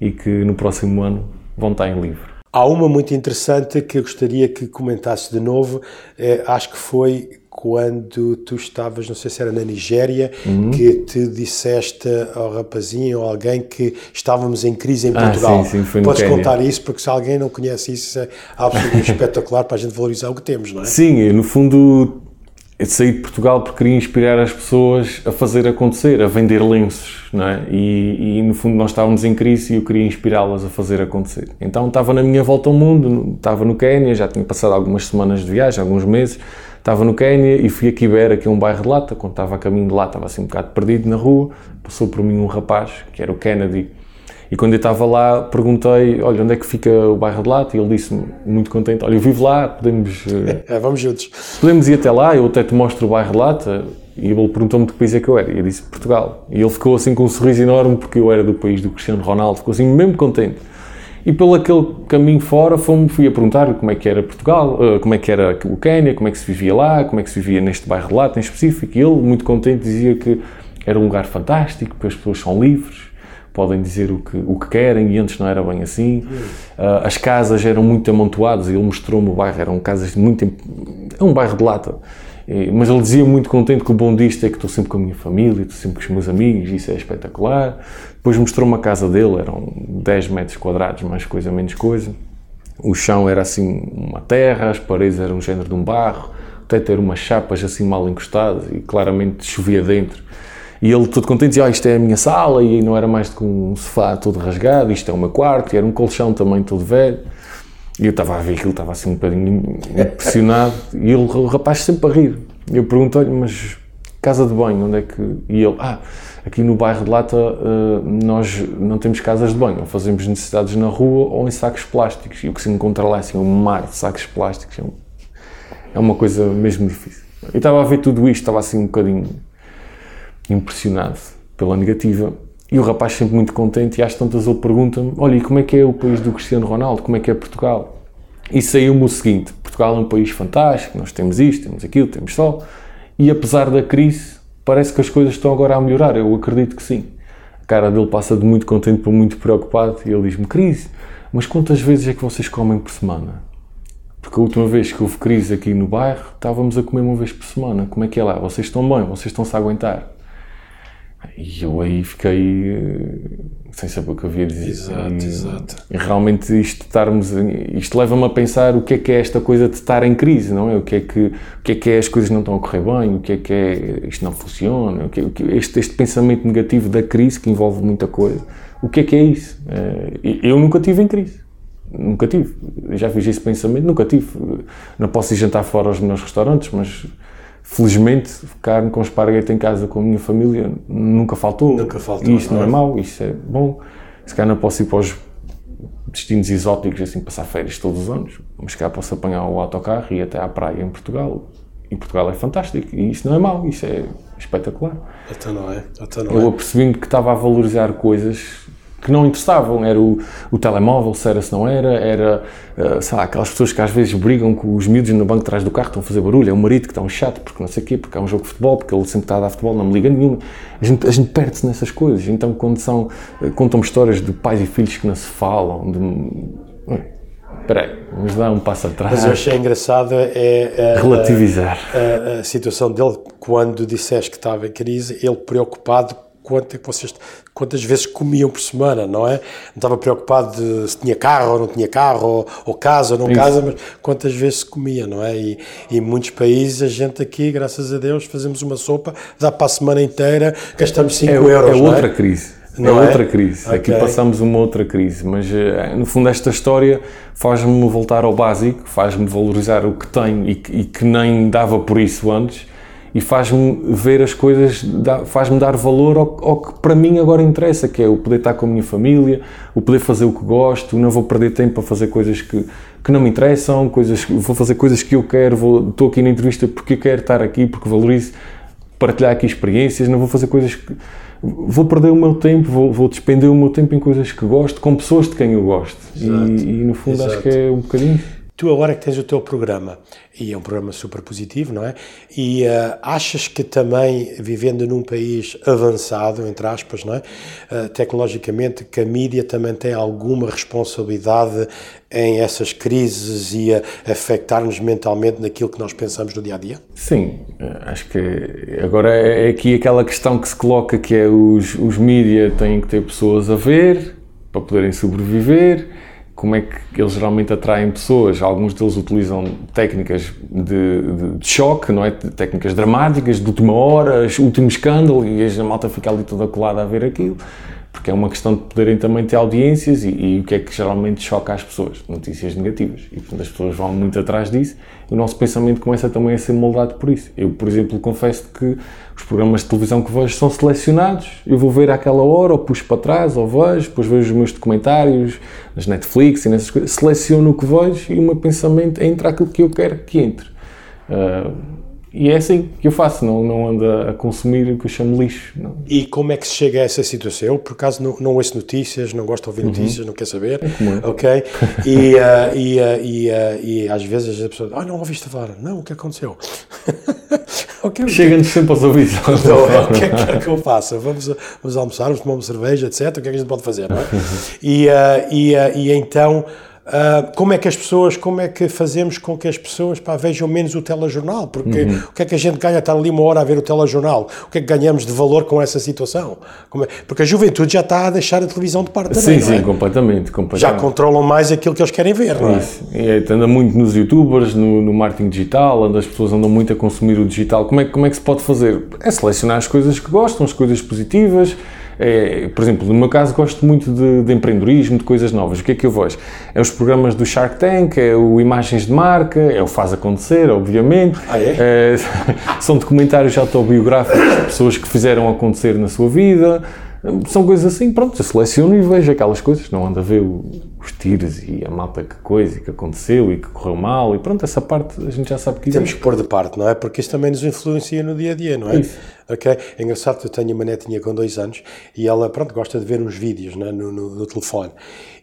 e que no próximo ano vão estar em livro. Há uma muito interessante que eu gostaria que comentasses de novo. Eh, acho que foi quando tu estavas, não sei se era na Nigéria, Uhum. que te disseste ao rapazinho ou alguém que estávamos em crise em Ah, Portugal. sim, sim, foi Podes Quénia. contar isso, porque se alguém não conhece isso, é absolutamente espetacular para a gente valorizar o que temos, não é? Sim, no fundo eu saí de Portugal porque queria inspirar as pessoas a fazer acontecer, a vender lenços, não é? E, e, no fundo nós estávamos em crise e eu queria inspirá-las a fazer acontecer. Então estava na minha volta ao mundo, estava no Quénia, já tinha passado algumas semanas de viagem, alguns meses, estava no Quénia e fui a Kibera, que é um bairro de Lata, quando estava a caminho de lá estava assim um bocado perdido na rua, passou por mim um rapaz, que era o Kennedy, e quando eu estava lá, perguntei, olha, onde é que fica o bairro de Lata? E ele disse-me, muito contente, olha, eu vivo lá, podemos, eh, É, vamos juntos. podemos ir até lá, eu até te mostro o bairro de Lata. E ele perguntou-me de que país é que eu era. E eu disse Portugal. E ele ficou assim com um sorriso enorme porque eu era do país do Cristiano Ronaldo. Ficou assim mesmo contente. E pelo aquele caminho fora fomos, fui a perguntar como é que era Portugal, eh, como é que era o Quénia, como é que se vivia lá, como é que se vivia neste bairro de Lata em específico. E ele, muito contente, dizia que era um lugar fantástico, porque as pessoas são livres, podem dizer o que, o que querem e antes não era bem assim. Ah, as casas eram muito amontoadas e ele mostrou-me o bairro, eram casas muito. É um bairro de lata. E- Mas ele dizia muito contente que o bom disto é que estou sempre com a minha família, estou sempre com os meus amigos, isso é espetacular. Depois mostrou-me a casa dele, eram 10 metros quadrados, mais coisa, menos coisa. O chão era assim uma terra, as paredes eram um género de um barro, o teto era umas chapas assim mal encostadas e claramente chovia dentro. E ele todo contente dizia, ah, isto é a minha sala e não era mais do que um sofá todo rasgado, isto é o meu quarto, e era um colchão também todo velho. E eu estava a ver aquilo, estava assim um bocadinho impressionado, e ele, o rapaz sempre a rir. Eu pergunto-lhe, mas casa de banho, onde é que... E ele, ah, aqui no bairro de Lata eh, nós não temos casas de banho, ou fazemos necessidades na rua ou em sacos plásticos. E o que se encontra lá é assim, um mar de sacos plásticos, é, um- é uma coisa mesmo difícil. Eu estava a ver tudo isto, estava assim um bocadinho impressionado pela negativa. E o rapaz sempre muito contente e às tantas ele pergunta-me, olha, e como é que é o país do Cristiano Ronaldo? Como é que é Portugal? E saiu-me o seguinte, Portugal é um país fantástico, nós temos isto, temos aquilo, temos sol, e apesar da crise, parece que as coisas estão agora a melhorar, eu acredito que sim. A cara dele passa de muito contente para muito preocupado e ele diz-me, crise, mas quantas vezes é que vocês comem por semana? Porque a última vez que houve crise aqui no bairro, estávamos a comer uma vez por semana. Como é que é lá? Vocês estão bem? Vocês estão-se a aguentar? E eu aí fiquei eh, sem saber o que havia a dizer. Exato, e, exato. E realmente isto estarmos, isto leva-me a pensar o que é que é esta coisa de estar em crise, não é? O que é que, o que é que é as coisas não estão a correr bem, o que é que é isto não funciona, o que o que- este, este pensamento negativo da crise que envolve muita coisa. O que é que é isso? Eh, Eu nunca tive em crise. Nunca tive. Já fiz esse pensamento, nunca tive. Não posso ir jantar fora aos meus restaurantes, mas felizmente carne com esparguete em casa com a minha família nunca faltou. Nunca faltou, E isto não não é é? mau, isso é bom. Se calhar não posso ir para os destinos exóticos, assim, passar férias todos os anos, mas se calhar posso apanhar o autocarro e ir até à praia em Portugal. E Portugal é fantástico, e isso não é mau, isso é espetacular Então não é? Então não eu é? apercebi-me que estava a valorizar coisas que não interessavam. Era o, o telemóvel, se era, se não era, era, eh, sei lá, aquelas pessoas que às vezes brigam com os miúdos no banco de trás do carro, estão a fazer barulho, é o marido que está um chato, porque não sei o quê, porque há um jogo de futebol, porque ele sempre está a dar futebol, não me liga nenhuma. A gente, a gente perde-se nessas coisas. Então, quando são, eh, contam histórias de pais e filhos que não se falam, de... Ui, Espera aí, vamos dar um passo atrás. Mas eu achei engraçado é, a- Relativizar. a, a situação dele quando disseste que estava em crise, ele preocupado quanto, vocês, quantas vezes comiam por semana, não é? Não estava preocupado de se tinha carro ou não tinha carro, ou, ou casa ou não casa, mas quantas vezes se comia, não é? E, em muitos países a gente aqui, graças a Deus, fazemos uma sopa, dá para a semana inteira, gastamos 5 é, euros. É outra é? crise. Não é, é outra crise. Okay. Aqui passamos uma outra crise, mas eh, no fundo esta história faz-me voltar ao básico, faz-me valorizar o que tenho e, e que nem dava por isso antes e faz-me ver as coisas, faz-me dar valor ao, ao, que para mim agora interessa, que é o poder estar com a minha família, o poder fazer o que gosto, não vou perder tempo a fazer coisas que, que não me interessam, coisas, vou fazer coisas que eu quero, vou, estou aqui na entrevista porque quero estar aqui, porque valorizo partilhar aqui experiências, não vou fazer coisas que vou perder o meu tempo, vou, vou despender o meu tempo em coisas que gosto, com pessoas de quem eu gosto. E, e, no fundo Exato. acho que é um bocadinho Tu agora que tens o teu programa, e é um programa super positivo, não é? E uh, achas que também, vivendo num país avançado, entre aspas, não é? Uh, tecnologicamente, que a mídia também tem alguma responsabilidade em essas crises e a afetar-nos mentalmente naquilo que nós pensamos no dia-a-dia? -dia? Sim, eh, acho que agora é, é aqui aquela questão que se coloca que é os, os mídia têm que ter pessoas a ver para poderem sobreviver como é que eles geralmente atraem pessoas. Alguns deles utilizam técnicas de, de, de choque, não é? Técnicas dramáticas, de última hora, último escândalo, e a malta fica ali toda colada a ver aquilo porque é uma questão de poderem também ter audiências e, e, o que é que geralmente choca as pessoas? Notícias negativas. E portanto as pessoas vão muito atrás disso e o nosso pensamento começa também a ser moldado por isso. Eu, por exemplo, confesso que os programas de televisão que vejo são selecionados, eu vou ver àquela hora, ou puxo para trás, ou vejo, depois vejo os meus documentários nas Netflix e nessas coisas, seleciono o que vejo e o meu pensamento entra aquilo que eu quero que entre. Uh, e é assim que eu faço, não, não ando a consumir o que eu chamo lixo. Não. E como é que se chega a essa situação? Eu, por acaso, não, não ouço notícias, não gosto de ouvir uhum. notícias, uhum. não quer saber, é ok? E, uh, e, uh, e, uh, e, às vezes as pessoas, ah, não ouviste falar. Não, o que aconteceu? okay, Chega-nos sempre aos ouvidos. Então, o que é que, é que eu faço? Vamos, vamos almoçar, vamos tomar uma cerveja, etc. O que é que a gente pode fazer, não é? e, e, e então Uh, como é que as pessoas, como é que fazemos com que as pessoas pá, vejam menos o telejornal? Porque uhum. o que é que a gente ganha estar ali uma hora a ver o telejornal? O que é que ganhamos de valor com essa situação? É? Porque a juventude já está a deixar a televisão de parte também, Sim, sim, é? completamente, completamente, Já controlam mais aquilo que eles querem ver, não é? Isso. é? Anda muito nos youtubers, no, no marketing digital, anda, as pessoas andam muito a consumir o digital. Como é, como é que se pode fazer? É selecionar as coisas que gostam, as coisas positivas, é, por exemplo, no meu caso gosto muito de, de, empreendedorismo, de coisas novas. O que é que eu vejo? É os programas do Shark Tank, é o Imagens de Marca, é o Faz Acontecer, obviamente. Ah, é? é são documentários autobiográficos de pessoas que fizeram acontecer na sua vida. São coisas assim, pronto, eu seleciono e vejo aquelas coisas, não ando a ver o, os tiros e a mapa que coisa e que aconteceu e que correu mal e pronto, essa parte a gente já sabe que Temos que pôr de parte, não é? Porque isso também nos influencia no dia a dia, não é? Isso. Ok? É engraçado que eu tenho uma netinha com dois anos e ela, pronto, gosta de ver uns vídeos né, no, no, no telefone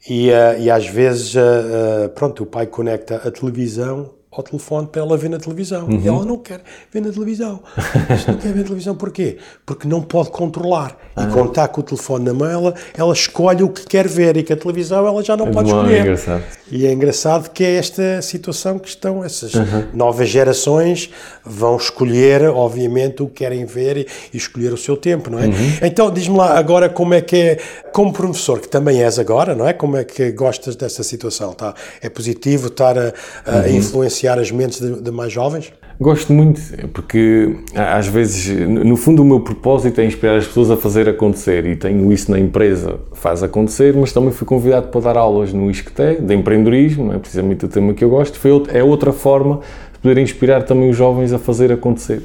e, uh, e às vezes, uh, uh, pronto, o pai conecta a televisão ao telefone para ela ver na televisão. Uhum. E ela não quer ver na televisão. Mas não quer ver na televisão porquê? Porque não pode controlar. Ah. E quando está com o telefone na mão, ela, ela escolhe o que quer ver e que a televisão ela já não é pode bom, escolher. É engraçado. E é engraçado que é esta situação que estão, essas uhum. novas gerações vão escolher, obviamente, o que querem ver e, e escolher o seu tempo, não é? Uhum. Então, diz-me lá agora como é que é, como professor, que também és agora, não é? Como é que gostas dessa situação? Tá? É positivo estar a, a uhum. influenciar as mentes de, de mais jovens? Gosto muito, porque às vezes, no fundo, o meu propósito é inspirar as pessoas a fazer acontecer. E tenho isso na empresa, faz acontecer, mas também fui convidado para dar aulas no ISCTE, de empreendedorismo, não é? Precisamente o tema que eu gosto, foi, é outra forma de poder inspirar também os jovens a fazer acontecer.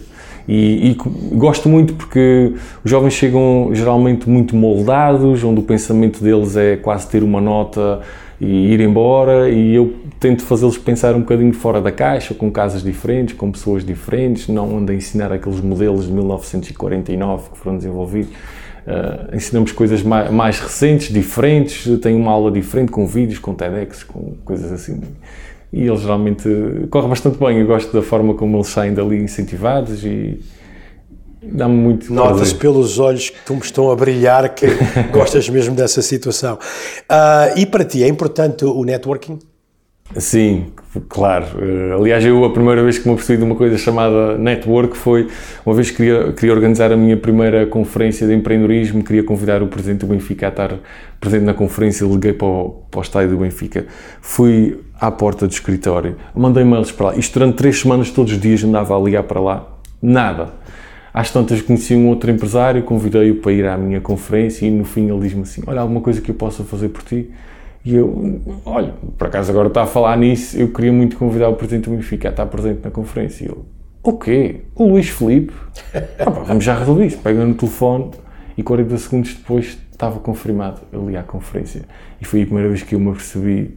E, e, gosto muito porque os jovens chegam geralmente muito moldados, onde o pensamento deles é quase ter uma nota e ir embora, e eu tento fazê-los pensar um bocadinho fora da caixa, com casas diferentes, com pessoas diferentes, não ando a ensinar aqueles modelos de 1949 que foram desenvolvidos. Uh, ensinamos coisas mais, mais, recentes, diferentes, tenho uma aula diferente com vídeos, com TEDx, com coisas assim. E eles geralmente corre bastante bem. Eu gosto da forma como eles saem dali incentivados e, Dá-me muito Notas pelos olhos que me estão a brilhar que gostas mesmo dessa situação. Uh, e para ti é importante o networking? Sim, Claro. Uh, aliás, eu a primeira vez que me apercebi de uma coisa chamada network foi uma vez que queria, queria organizar a minha primeira conferência de empreendedorismo, queria convidar o presidente do Benfica a estar presente na conferência, liguei para o, para o estádio do Benfica. Fui à porta do escritório, mandei mails para lá. Isto durante três semanas, todos os dias andava a ligar para lá. Nada. Às tantas conheci um outro empresário, convidei-o para ir à minha conferência e no fim ele diz-me assim: Olha, alguma coisa que eu possa fazer por ti? E eu, olha, por acaso agora está a falar nisso, eu queria muito convidar o Presidente do Benfica a estar presente na conferência. E ele, o quê? O Luís Felipe? Ah, pá, vamos já resolver isso. Pega no telefone e 40 segundos depois estava confirmado ali à conferência. E foi a primeira vez que eu me apercebi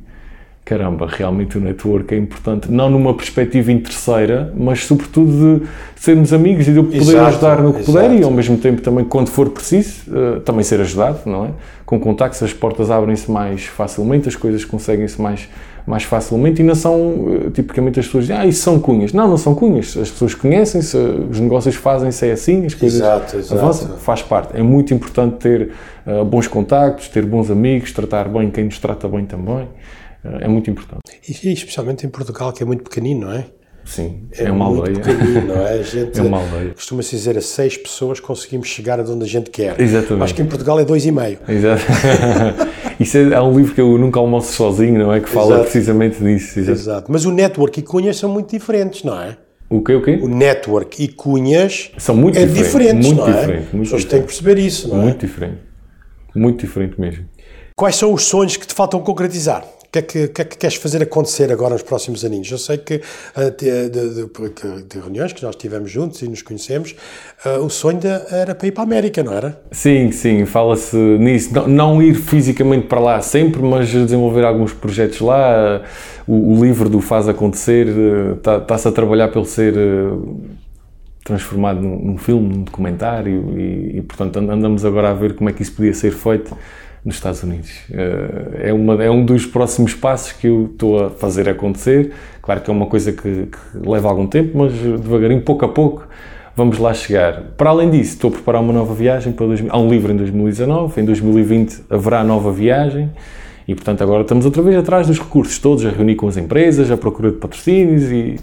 caramba, realmente o network é importante, não numa perspectiva interesseira, mas sobretudo de sermos amigos e de eu poder exato, ajudar no que exato. puder e ao mesmo tempo também, quando for preciso, uh, também ser ajudado, não é? Com contactos as portas abrem-se mais facilmente, as coisas conseguem-se mais, mais facilmente e não são, uh, tipicamente as pessoas dizem, ah, isso são cunhas. Não, não são cunhas, as pessoas conhecem-se, os negócios fazem-se é assim, as coisas exato, avançam, faz parte. É muito importante ter uh, bons contactos, ter bons amigos, tratar bem quem nos trata bem também é muito importante. E, especialmente em Portugal, que é muito pequenino, não é? Sim, é, é uma muito aldeia. pequenino, não é? A gente, é uma aldeia. Costuma-se dizer a seis pessoas conseguimos chegar a onde a gente quer. Exatamente. Acho que em Portugal é dois e meio. Exato. Isso é, é, um livro que eu nunca almoço sozinho, não é? Que fala Exato. precisamente disso. Exato. Exato. Mas o network e cunhas são muito diferentes, não é? O quê, o quê? O network e cunhas são muito é diferentes. diferentes, muito não é? Diferente, muito As pessoas têm que perceber isso, não é? Muito diferente. Muito diferente mesmo. Quais são os sonhos que te faltam concretizar? Que é que, que, é que queres fazer acontecer agora nos próximos aninhos? Eu sei que uh, de, de, de, de, reuniões que nós tivemos juntos e nos conhecemos, uh, o sonho era para ir para a América, não era? Sim, sim, fala-se nisso. Não, não, ir fisicamente para lá sempre, mas desenvolver alguns projetos lá. O, o, livro do Faz Acontecer está-se a trabalhar pelo ser transformado num, num, filme, num documentário e, e, portanto andamos agora a ver como é que isso podia ser feito nos Estados Unidos. Eh, é, uma, é um dos próximos passos que eu estou a fazer acontecer. Claro que é uma coisa que, que leva algum tempo, mas devagarinho, pouco a pouco, vamos lá chegar. Para além disso, estou a preparar uma nova viagem para 2000, há um livro em 2019, em 2020 haverá nova viagem e portanto agora estamos outra vez atrás dos recursos todos, a reunir com as empresas, a procura de patrocínios e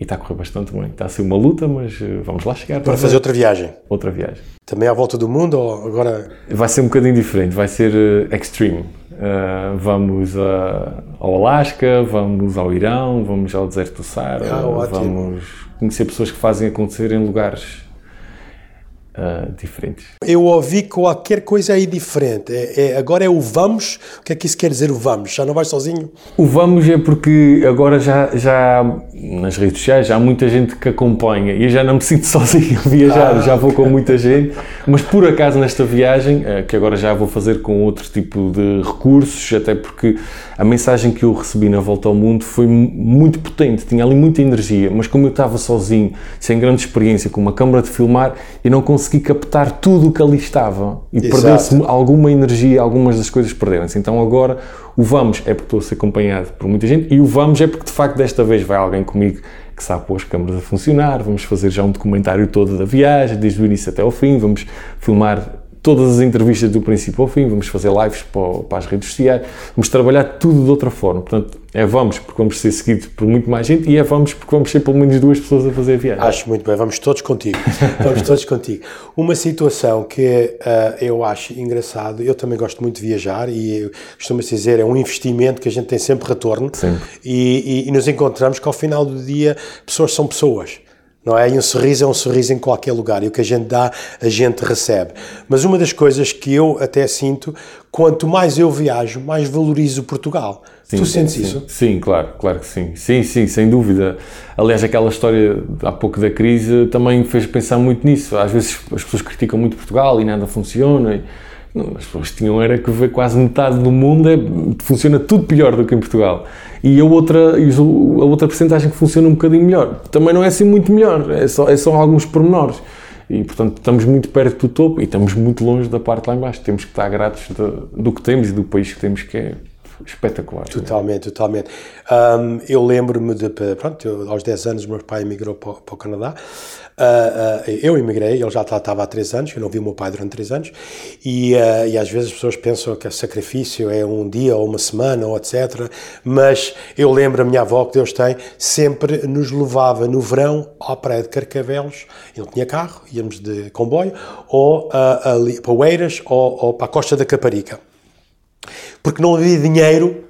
e está a correr bastante bem. Está a ser uma luta, mas eh, vamos lá chegar. Para fazer outra viagem? Outra viagem. Também à volta do mundo ou agora? Vai ser um bocadinho diferente, vai ser uh, extreme. Uh, vamos a, ao Alasca, vamos ao Irão, vamos ao deserto do Saara, ah, vamos conhecer pessoas que fazem acontecer em lugares uh, diferentes. Eu ouvi qualquer coisa aí diferente. É, é, agora é o vamos. O que é que isso quer dizer, o vamos? Já não vais sozinho? O vamos é porque agora já, já nas redes sociais já há muita gente que acompanha e eu já não me sinto sozinho a viajar, ah, já vou com muita gente. Mas por acaso nesta viagem, uh, que agora já vou fazer com outro tipo de recursos, até porque a mensagem que eu recebi na volta ao mundo foi muito potente, tinha ali muita energia, mas como eu estava sozinho, sem grande experiência, com uma câmara de filmar, eu não consegui captar tudo o que ali estava e perdeu-se alguma energia, algumas das coisas perderam-se. Então agora o vamos é porque estou a ser acompanhado por muita gente e o vamos é porque de facto desta vez vai alguém comigo que sabe pôr as câmaras a funcionar, vamos fazer já um documentário todo da viagem, desde o início até ao fim, vamos filmar todas as entrevistas do princípio ao fim, vamos fazer lives para, as redes sociais, vamos trabalhar tudo de outra forma. Portanto, é vamos porque vamos ser seguidos por muito mais gente e é vamos porque vamos ser pelo menos duas pessoas a fazer a viagem. Acho muito bem, vamos todos contigo. vamos todos contigo. Uma situação que uh, eu acho engraçado, eu também gosto muito de viajar e costumo-se dizer, é um investimento que a gente tem sempre retorno sempre. E, e, e nos encontramos que ao final do dia pessoas são pessoas não é? E um sorriso é um sorriso em qualquer lugar e o que a gente dá, a gente recebe. Mas uma das coisas que eu até sinto, quanto mais eu viajo, mais valorizo Portugal. Sim, tu sentes sim, isso? Sim, claro, claro que sim. Sim, sim, sem dúvida. Aliás, aquela história há pouco da crise também fez pensar muito nisso. Às vezes as pessoas criticam muito Portugal e nada funciona. E as pessoas tinham era que ver quase metade do mundo é, funciona tudo pior do que em Portugal. E a outra, a outra porcentagem que funciona um bocadinho melhor. Também não é assim muito melhor, é só, é só alguns pormenores. E, portanto, estamos muito perto do topo e estamos muito longe da parte lá embaixo. Temos que estar gratos do, do que temos e do país que temos, que é espetacular. Totalmente, totalmente. Um, eu lembro-me de, pronto, eu, aos 10 anos, meu pai emigrou para, para o Canadá. Uh, uh, eu emigrei, ele já estava há 3 anos, eu não vi o meu pai durante 3 anos, e, uh, e às vezes as pessoas pensam que o sacrifício é um dia ou uma semana ou etc. Mas eu lembro a minha avó, que Deus tem, sempre nos levava no verão à praia de Carcavelos, ele tinha carro, íamos de comboio, ou ali, para Oeiras ou, ou para a Costa da Caparica porque não havia dinheiro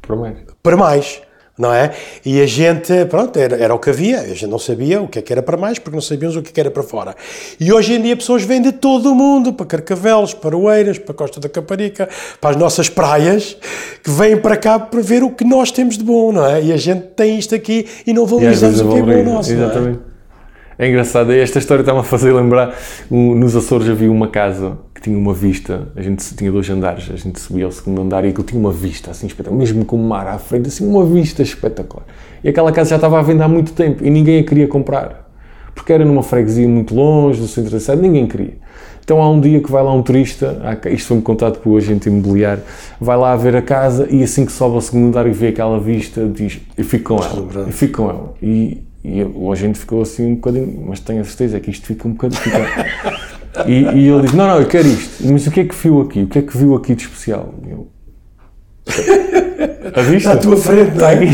para mais. Para mais não é? E a gente, pronto, era, era o que havia, a gente não sabia o que, é que era para mais, porque não sabíamos o que, é que era para fora. E hoje em dia pessoas vêm de todo o mundo, para Carcavelos, para Oeiras, para a Costa da Caparica, para as nossas praias, que vêm para cá para ver o que nós temos de bom, não é? E a gente tem isto aqui e não valorizamos o que é bom nosso, Exatamente. É? é? engraçado, esta história está-me a fazer lembrar, nos Açores havia uma casa tinha uma vista, a gente tinha dois andares, a gente subia ao segundo andar e aquilo tinha uma vista assim espetacular, mesmo com o mar à frente, assim uma vista espetacular. E aquela casa já estava à venda há muito tempo e ninguém a queria comprar, porque era numa freguesia muito longe do centro da cidade, ninguém queria. Então há um dia que vai lá um turista, isto foi-me contado por agente imobiliário, vai lá ver a casa e assim que sobe ao segundo andar e vê aquela vista, diz, eu fico com ela, eu fico com ela. E, e o agente ficou assim um bocadinho, mas tenho a certeza que isto fica um bocadinho. E, e, ele diz: Não, não, eu quero isto. Mas o que é que viu aqui? O que é que viu aqui de especial? E eu, a vista? À tua frente, está aqui.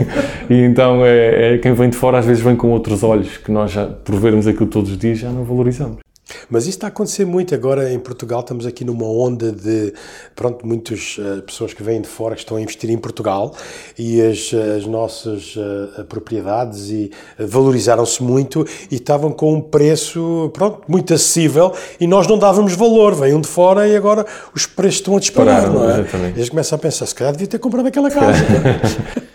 e então é, é, quem vem de fora às vezes vem com outros olhos que nós já, por vermos aquilo todos os dias, já não valorizamos. Mas isso está a acontecer muito agora em Portugal. Estamos aqui numa onda de, pronto, muitas uh, pessoas que vêm de fora que estão a investir em Portugal e as, as nossas uh, propriedades e uh, valorizaram-se muito e estavam com um preço, pronto, muito acessível e nós não dávamos valor. Vêm de fora e agora os preços estão a disparar, Pararam, não é? Exatamente. Eles começam a pensar, se calhar devia ter comprado aquela casa.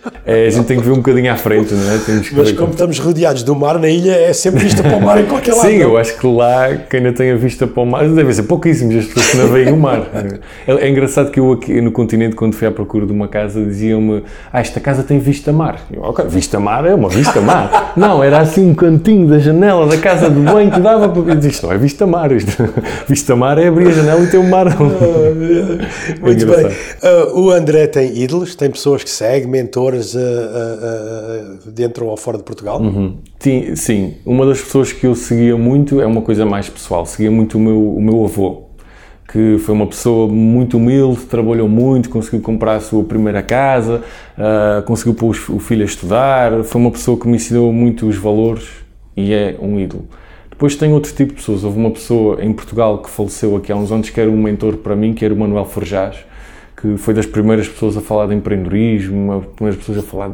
É, a gente tem que ver um bocadinho à frente, não é? Mas como estamos rodeados do mar, na ilha é sempre vista para o mar em qualquer lado. Sim, eu acho que lá quem ainda tem a vista para o mar, deve ser pouquíssimos as pessoas que navegam o mar. É, é, engraçado que eu aqui no continente, quando fui à procura de uma casa, diziam-me: Ah, esta casa tem vista mar. Eu, ok, vista mar é uma vista mar. não, era assim um cantinho da janela da casa de banho que dava para. Isto não é vista mar. Isto, vista mar é abrir a janela e ter o mar. Oh, muito bem. Uh, o André tem ídolos, tem pessoas que seguem, mentores uh, uh, dentro ou fora de Portugal? Uhum. Sim, sim, uma das pessoas que eu seguia muito é uma coisa mais pessoal, seguia muito o meu, o meu avô, que foi uma pessoa muito humilde, trabalhou muito, conseguiu comprar a sua primeira casa, uh, conseguiu pôr o filho a estudar, foi uma pessoa que me ensinou muito os valores e é um ídolo. Depois tem outro tipo de pessoas. Houve uma pessoa em Portugal que faleceu aqui há uns anos que era um mentor para mim, que era o Manuel Forjás, que foi das primeiras pessoas a falar de empreendedorismo, das primeiras pessoas a falar,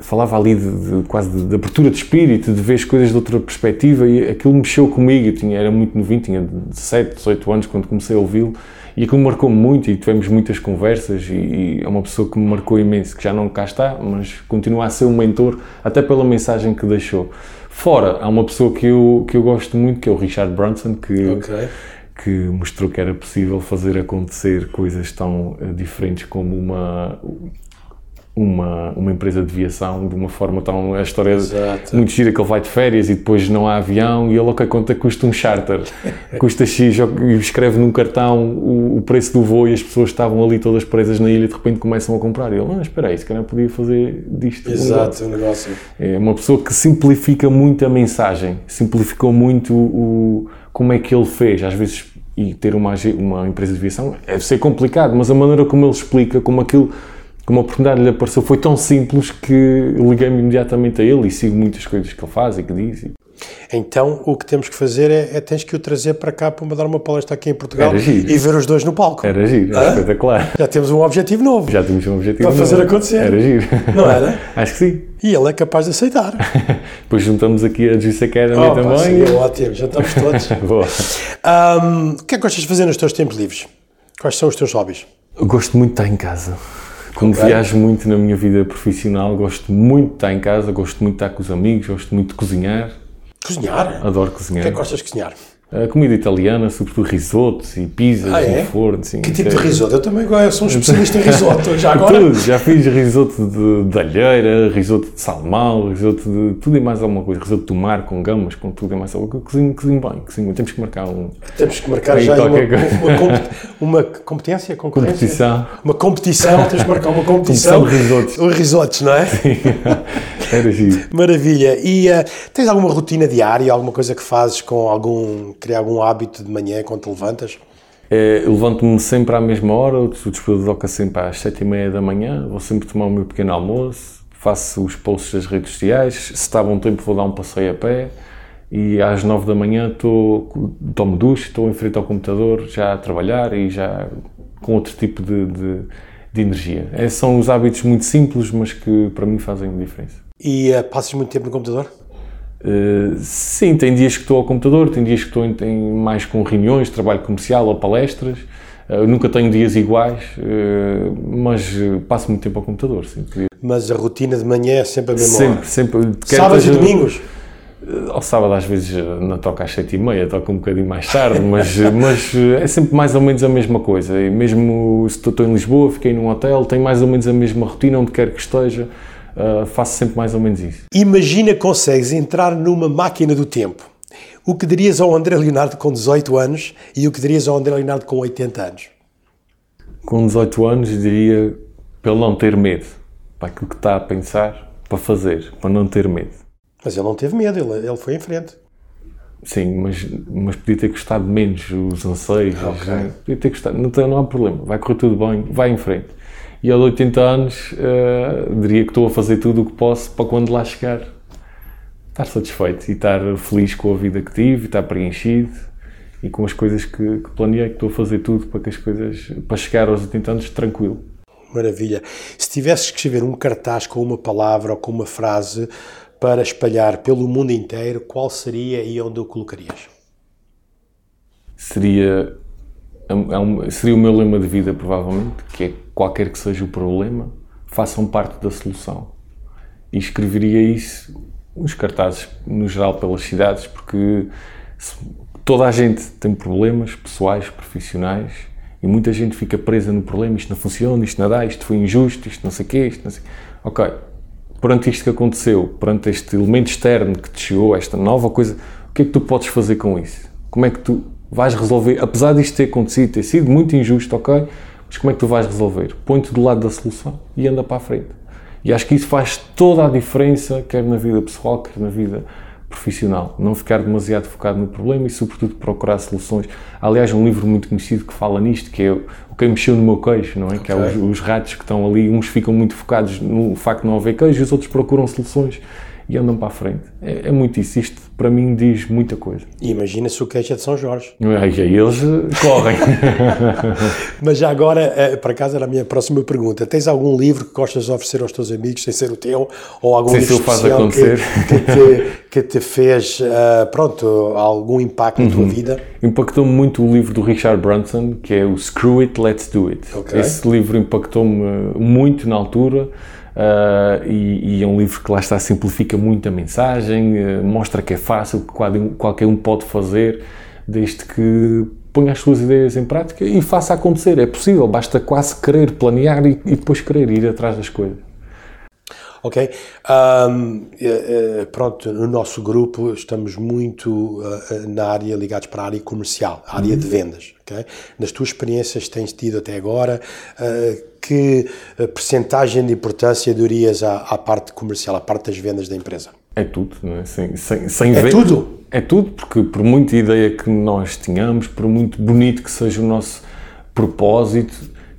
falava ali de, de quase de, de, abertura de espírito, de ver as coisas de outra perspectiva e aquilo mexeu comigo, eu tinha, era muito novinho, tinha 17, 18 anos quando comecei a ouvi-lo e aquilo marcou-me muito e tivemos muitas conversas e, e, é uma pessoa que me marcou imenso, que já não cá está, mas continua a ser um mentor, até pela mensagem que deixou. Fora, há uma pessoa que eu, que eu gosto muito, que é o Richard Branson, que... Okay que mostrou que era possível fazer acontecer coisas tão uh, diferentes como uma uma, uma empresa de aviação de uma forma tão. A história é Exato. muito gira que ele vai de férias e depois não há avião e ele, ok, quanto é custa um charter? custa X e escreve num cartão o, o, preço do voo e as pessoas estavam ali todas presas na ilha e de repente começam a comprar. E ele, não, espera aí, se calhar podia fazer disto. Exato, um negócio. É uma pessoa que simplifica muito a mensagem, simplificou muito o como é que ele fez. Às vezes, e ter uma, uma empresa de aviação deve ser complicado, mas a maneira como ele explica, como aquilo, como a oportunidade lhe apareceu, foi tão simples que liguei-me imediatamente a ele e sigo muitas coisas que ele faz e que diz. Então o que temos que fazer é, é tens que o trazer para cá para me dar uma palestra aqui em Portugal e ver os dois no palco. Era giro, era espetacular. Já temos um objetivo novo. Já temos um objetivo para novo. fazer acontecer. Era giro. Não era? Acho que sim. E ele é capaz de aceitar. Depois juntamos aqui a Juice Academy oh, também. Pá, sim, é ótimo, já estamos todos. Boa. Um, o que é que gostas de fazer nos teus tempos livres? Quais são os teus hobbies? Eu gosto muito de estar em casa. Como okay. viajo muito na minha vida profissional, gosto muito de estar em casa, gosto muito de estar com os amigos, gosto muito de cozinhar. Cozinhar? Adoro cozinhar. O que é que gostas de cozinhar? A comida italiana, sobretudo risotos e pizzas Ah, é? no forno. Sim, Que tipo de é- risoto? Eu também gosto, eu sou um especialista em risoto. Já agora? Tudo, já fiz risoto de, de alheira, risoto de salmão, risoto de tudo e mais alguma coisa. Risoto do mar com gamas, com tudo e mais alguma coisa. Cozinho, cozinho bem, cozinho. Temos que marcar um, Temos que marcar já uma, uma, uma competência, competição. Uma competição, temos que marcar uma competição. Competição de risotos. Os risotos, não é? Era giro. Maravilha. E eh, tens alguma rotina diária, alguma coisa que fazes com algum, criar algum hábito de manhã quando te levantas? É, levanto-me sempre à mesma hora, o despertador toca sempre às sete e meia da manhã, vou sempre tomar o meu pequeno almoço, faço os posts das redes sociais, se está bom tempo vou dar um passeio a pé e às nove da manhã estou, tomo duche, estou em frente ao computador já a trabalhar e já com outro tipo de, de, de energia. É, são os hábitos muito simples, mas que para mim fazem diferença. E eh, passas muito tempo no computador? Uh, sim, tem dias que estou ao computador, tem dias que estou em, em mais com reuniões, trabalho comercial ou palestras. Uh, nunca tenho dias iguais, uh, mas passo muito tempo ao computador. Sim, Mas a rotina de manhã é sempre a mesma sempre, hora. sempre. Sábados e domingos? Ao sábado às vezes não toca às sete e meia, toca um bocadinho mais tarde, mas, mas é sempre mais ou menos a mesma coisa. E mesmo se estou em Lisboa, fiquei num hotel, tenho mais ou menos a mesma rotina, onde quer que esteja, uh, faço sempre mais ou menos isso. Imagina que consegues entrar numa máquina do tempo. O que dirias ao André Leonardo com 18 anos e o que dirias ao André Leonardo com 80 anos? Com 18 anos, diria para ele não ter medo, para aquilo que está a pensar, para fazer, para não ter medo. Mas ele não teve medo, ele, ele foi em frente. Sim, mas, mas podia ter gostado menos os anseios. Ok. né? Podia ter gostado. Não, não há problema, vai correr tudo bem, vai em frente. E aos 80 anos, eh, diria que estou a fazer tudo o que posso para quando lá chegar estar satisfeito e estar feliz com a vida que tive, e estar preenchido e com as coisas que, que planeei, que estou a fazer tudo para que as coisas, para chegar aos 80 anos tranquilo. Maravilha. Se tivesses que escrever um cartaz com uma palavra ou com uma frase para espalhar pelo mundo inteiro, qual seria e onde o colocarias? seria, seria o meu lema de vida, provavelmente, que é qualquer que seja o problema, façam parte da solução. E escreveria isso nos cartazes, no geral, pelas cidades, porque toda a gente tem problemas pessoais, profissionais, e muita gente fica presa no problema, isto não funciona, isto não dá, isto foi injusto, isto não sei o quê, isto não sei... Ok, perante isto que aconteceu, perante este elemento externo que te chegou, esta nova coisa, o que é que tu podes fazer com isso? Como é que tu vais resolver, apesar disto ter acontecido, ter sido muito injusto, ok, mas como é que tu vais resolver? Põe-te do lado da solução e anda para a frente. E acho que isso faz toda a diferença, quer na vida pessoal, quer na vida profissional. Não ficar demasiado focado no problema e, sobretudo, procurar soluções. Aliás, um livro muito conhecido que fala nisto, que é o Quem Mexeu no Meu Queijo, não é? Que é os, os ratos que estão ali, uns ficam muito focados no facto de não haver queijo e os outros procuram soluções e andam para a frente. É, é muito isso. Isto, para mim, diz muita coisa. E imagina se o queijo é de São Jorge. E aí eles correm. Mas já agora, eh, para casa era a minha próxima pergunta. Tens algum livro que gostas de oferecer aos teus amigos, sem ser o teu? Ou algum Sem livro especial que, que, te, que te fez, eh, pronto, algum impacto na Uhum. tua vida? Impactou-me muito o livro do Richard Branson, que é o Screw It, Let's Do It. Ok. Esse livro impactou-me muito na altura ah, e, e é um livro que lá está, simplifica muito a mensagem, eh, mostra que é fácil, que qualquer um- qualquer um pode fazer, desde que ponha as suas ideias em prática e faça acontecer. É possível, basta quase querer planear e, e depois querer ir atrás das coisas. Ok? Ahm, eh, eh, pronto, no nosso grupo estamos muito eh, na área, ligados para a área comercial, a área de vendas. ok? Nas tuas experiências tens tido até agora, que percentagem de importância darias à, à parte comercial, à parte das vendas da empresa? É tudo, não é? Sem, sem, sem É ver- tudo? É tudo, porque por muita ideia que nós tenhamos, por muito bonito que seja o nosso propósito,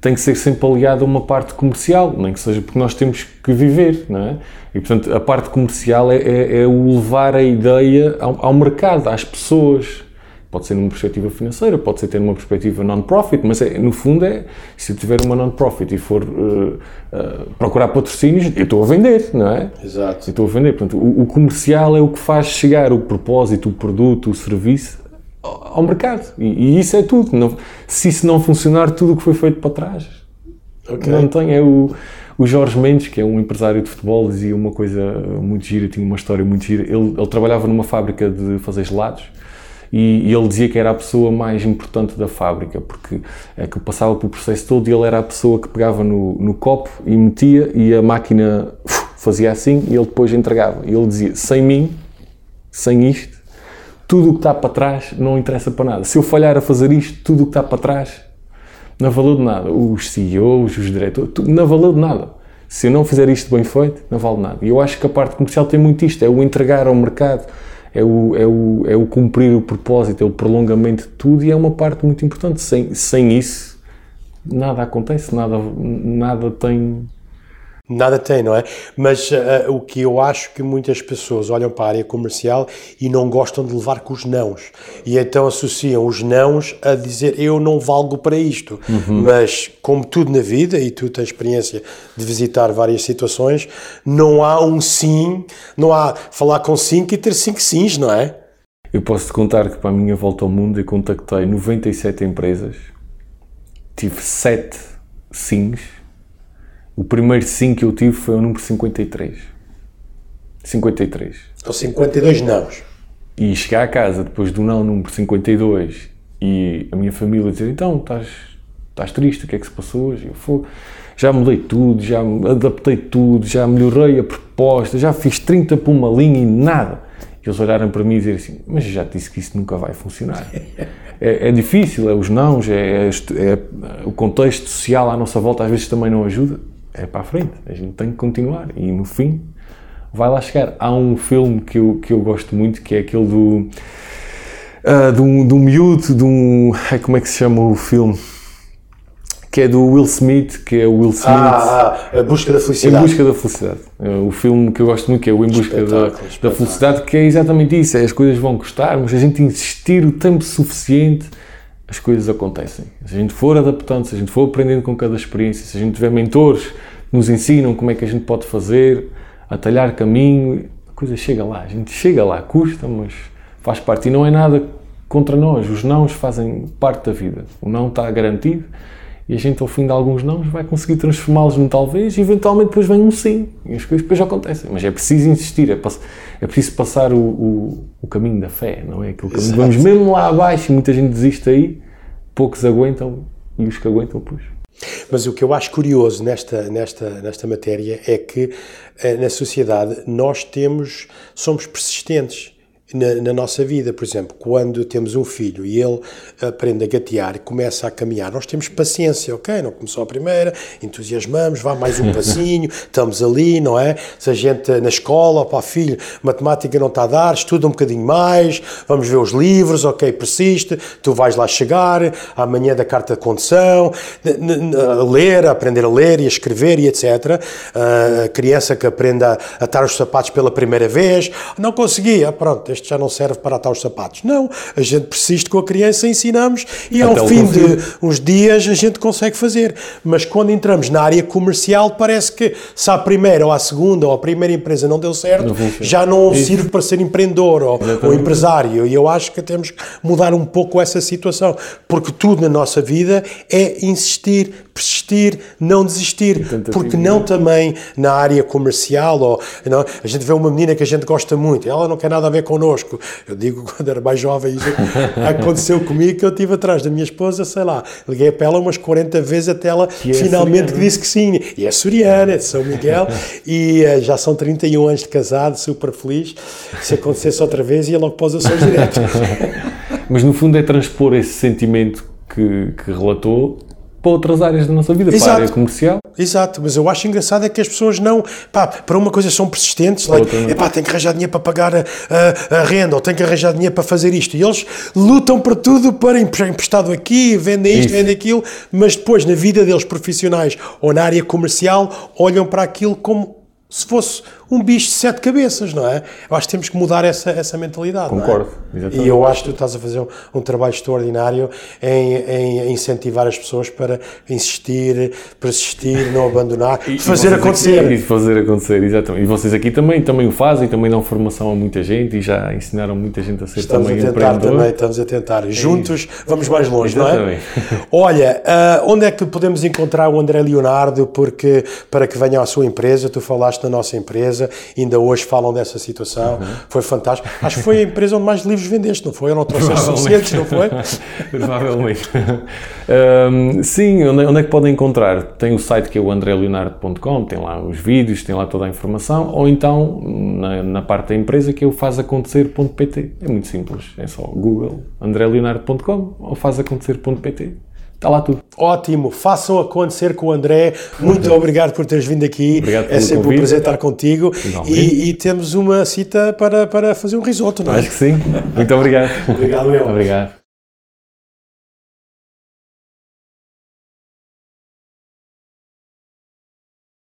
tem que ser sempre aliado a uma parte comercial, nem que seja porque nós temos que viver, não é? E portanto, a parte comercial é, é- é o levar a ideia ao, ao mercado, às pessoas. Pode ser numa perspectiva financeira, pode ser ter uma perspectiva non-profit, mas é, no fundo é, se eu tiver uma non-profit e for eh, eh, procurar patrocínios, eu estou a vender, não é? Exato. Eu estou a vender. Portanto, o, o comercial é o que faz chegar o propósito, o produto, o serviço ao, mercado. E, e isso é tudo. Não- se isso não funcionar, tudo o que foi feito para trás Ok. não tem. É o, o Jorge Mendes, que é um empresário de futebol, dizia uma coisa muito gira, tinha uma história muito gira. Ele, ele trabalhava numa fábrica de fazer gelados e, e, ele dizia que era a pessoa mais importante da fábrica, porque é que passava pelo processo todo e ele era a pessoa que pegava no, no copo e metia e a máquina fazia assim e ele depois entregava. E ele dizia, sem mim, sem isto, tudo o que está para trás não interessa para nada. Se eu falhar a fazer isto, tudo o que está para trás não valeu de nada. Os CEOs, os diretores, não valeu de nada. Se eu não fizer isto bem feito, não vale nada. E eu acho que a parte comercial tem muito isto, é o entregar ao mercado, é o, é o, é o cumprir o propósito, é o prolongamento de tudo e é uma parte muito importante. Sem, sem isso, nada acontece, nada, nada tem Nada tem, não é? Mas uh, o que eu acho que muitas pessoas olham para a área comercial e não gostam de levar com os nãos. E então associam os nãos a dizer eu não valgo para isto. Uhum. Mas, como tudo na vida, e tu tens experiência de visitar várias situações, não há um sim, não há falar com cinco e ter cinco sims, não é? Eu posso te contar que para a minha volta ao mundo eu contactei 97 empresas, tive 7 sims o primeiro sim que eu tive foi o número 53. 53. Ou 52 nãos. E chegar a casa depois do não número 52 e a minha família dizer: Então, estás, estás triste? O que é que se passou hoje? Eu fui, já mudei tudo, já adaptei tudo, já melhorei a proposta, já fiz 30 por uma linha e nada. E eles olharam para mim e dizer assim: Mas já te disse que isso nunca vai funcionar. é, é, difícil, é os nãos, é, é, é o contexto social à nossa volta às vezes também não ajuda é para a frente, a gente tem que continuar e no fim vai lá chegar. Há um filme que eu, que eu gosto muito que é aquele do. Uh, de, um, de um miúdo, de um. Como é que se chama o filme? Que é do Will Smith, que é o Will Smith. Ah, ah A Busca da Felicidade. Em Busca da Felicidade. É o filme que eu gosto muito, que é o Em Busca da, da Felicidade, que é exatamente isso: é, as coisas vão custar, mas a gente insistir o tempo suficiente as coisas acontecem. Se a gente for adaptando, se a gente for aprendendo com cada experiência, se a gente tiver mentores que nos ensinam como é que a gente pode fazer, atalhar caminho, a coisa chega lá. A gente chega lá, custa, mas faz parte. E não é nada contra nós. Os nãos fazem parte da vida. O não está garantido e a gente, ao fim de alguns nãos, vai conseguir transformá-los num talvez e eventualmente depois vem um sim. E as coisas depois acontecem. Mas é preciso insistir, é, é preciso passar o, o, o, caminho da fé, não é? Aquilo caminho. Vamos mesmo lá abaixo e muita gente desiste aí, poucos aguentam e os que aguentam, depois. Mas o que eu acho curioso nesta, nesta, nesta matéria é que eh, na sociedade nós temos, somos persistentes na, na, nossa vida. Por exemplo, quando temos um filho e ele aprende a gatear e começa a caminhar, nós temos paciência, ok? Não começou a primeira, entusiasmamos, vá mais um passinho, estamos ali, não é? Se a gente na escola, para filho, matemática não está a dar, estuda um bocadinho mais, vamos ver os livros, ok, persiste, tu vais lá chegar, amanhã da carta de condução, a ler, a aprender a ler e a escrever e etc. A criança que aprende a atar os sapatos pela primeira vez, não conseguia, pronto, este já não serve para atar os sapatos. Não, a gente persiste com a criança, ensinamos e Até ao fim de uns dias a gente consegue fazer. Mas quando entramos na área comercial, parece que se à primeira ou à segunda ou a primeira empresa não deu certo, não já não Isso. sirve para ser empreendedor ou, ou, empresário. E eu acho que temos que mudar um pouco essa situação, porque tudo na nossa vida é insistir, persistir, não desistir, porque não também na área comercial ou não, a gente vê uma menina que a gente gosta muito, ela não quer nada a ver connosco. Eu digo quando era mais jovem, isso aconteceu comigo que eu estive atrás da minha esposa, sei lá, liguei para ela umas 40 vezes até ela que é finalmente é disse que sim. E é suriana, é de São Miguel e uh, já são 31 anos de casado, super feliz. Se acontecesse outra vez ia logo para os Açores direto. Mas no fundo é transpor esse sentimento que, que relatou para outras áreas da nossa vida, Exato. para a área comercial. Exato, mas eu acho engraçado é que as pessoas não, pá, para uma coisa são persistentes, like, pá, tem que arranjar dinheiro para pagar a, a, a, renda, ou tem que arranjar dinheiro para fazer isto, e eles lutam por tudo para emprestado aqui, vendem isto, Isso. vendem aquilo, mas depois na vida deles profissionais ou na área comercial olham para aquilo como se fosse um bicho de sete cabeças, não é? Eu acho que temos que mudar essa, essa mentalidade. É? Concordo, é? exatamente. E eu acho que tu estás a fazer um, um trabalho extraordinário em, em, incentivar as pessoas para insistir, persistir, não abandonar, e, fazer acontecer. Aqui, e fazer acontecer, exatamente. E vocês aqui também, também o fazem, também dão formação a muita gente e já ensinaram muita gente a ser estamos também a tentar também, estamos a tentar. Juntos é vamos mais longe, exatamente. não é? Olha, uh, onde é que podemos encontrar o André Leonardo porque, para que venha à sua empresa? Tu falaste na nossa empresa empresa, ainda hoje falam dessa situação, uhum. foi fantástico. Acho que foi a empresa onde mais livros vendeste, não foi? Ou não trouxeste suficientes, não foi? Provavelmente. um, sim, onde, onde, é que podem encontrar? Tem o site que é o andreleonardo.com, tem lá os vídeos, tem lá toda a informação, ou então na, na parte da empresa que é o fazacontecer.pt. É muito simples, é só Google, andreleonardo.com ou fazacontecer.pt. Está lá tudo. Ótimo, façam acontecer com o André. Muito obrigado por teres vindo aqui. Obrigado é sempre convite. um prazer estar contigo. E, e, temos uma cita para, para fazer um risoto, não é? Acho que sim. Muito obrigado. obrigado, eu. Obrigado.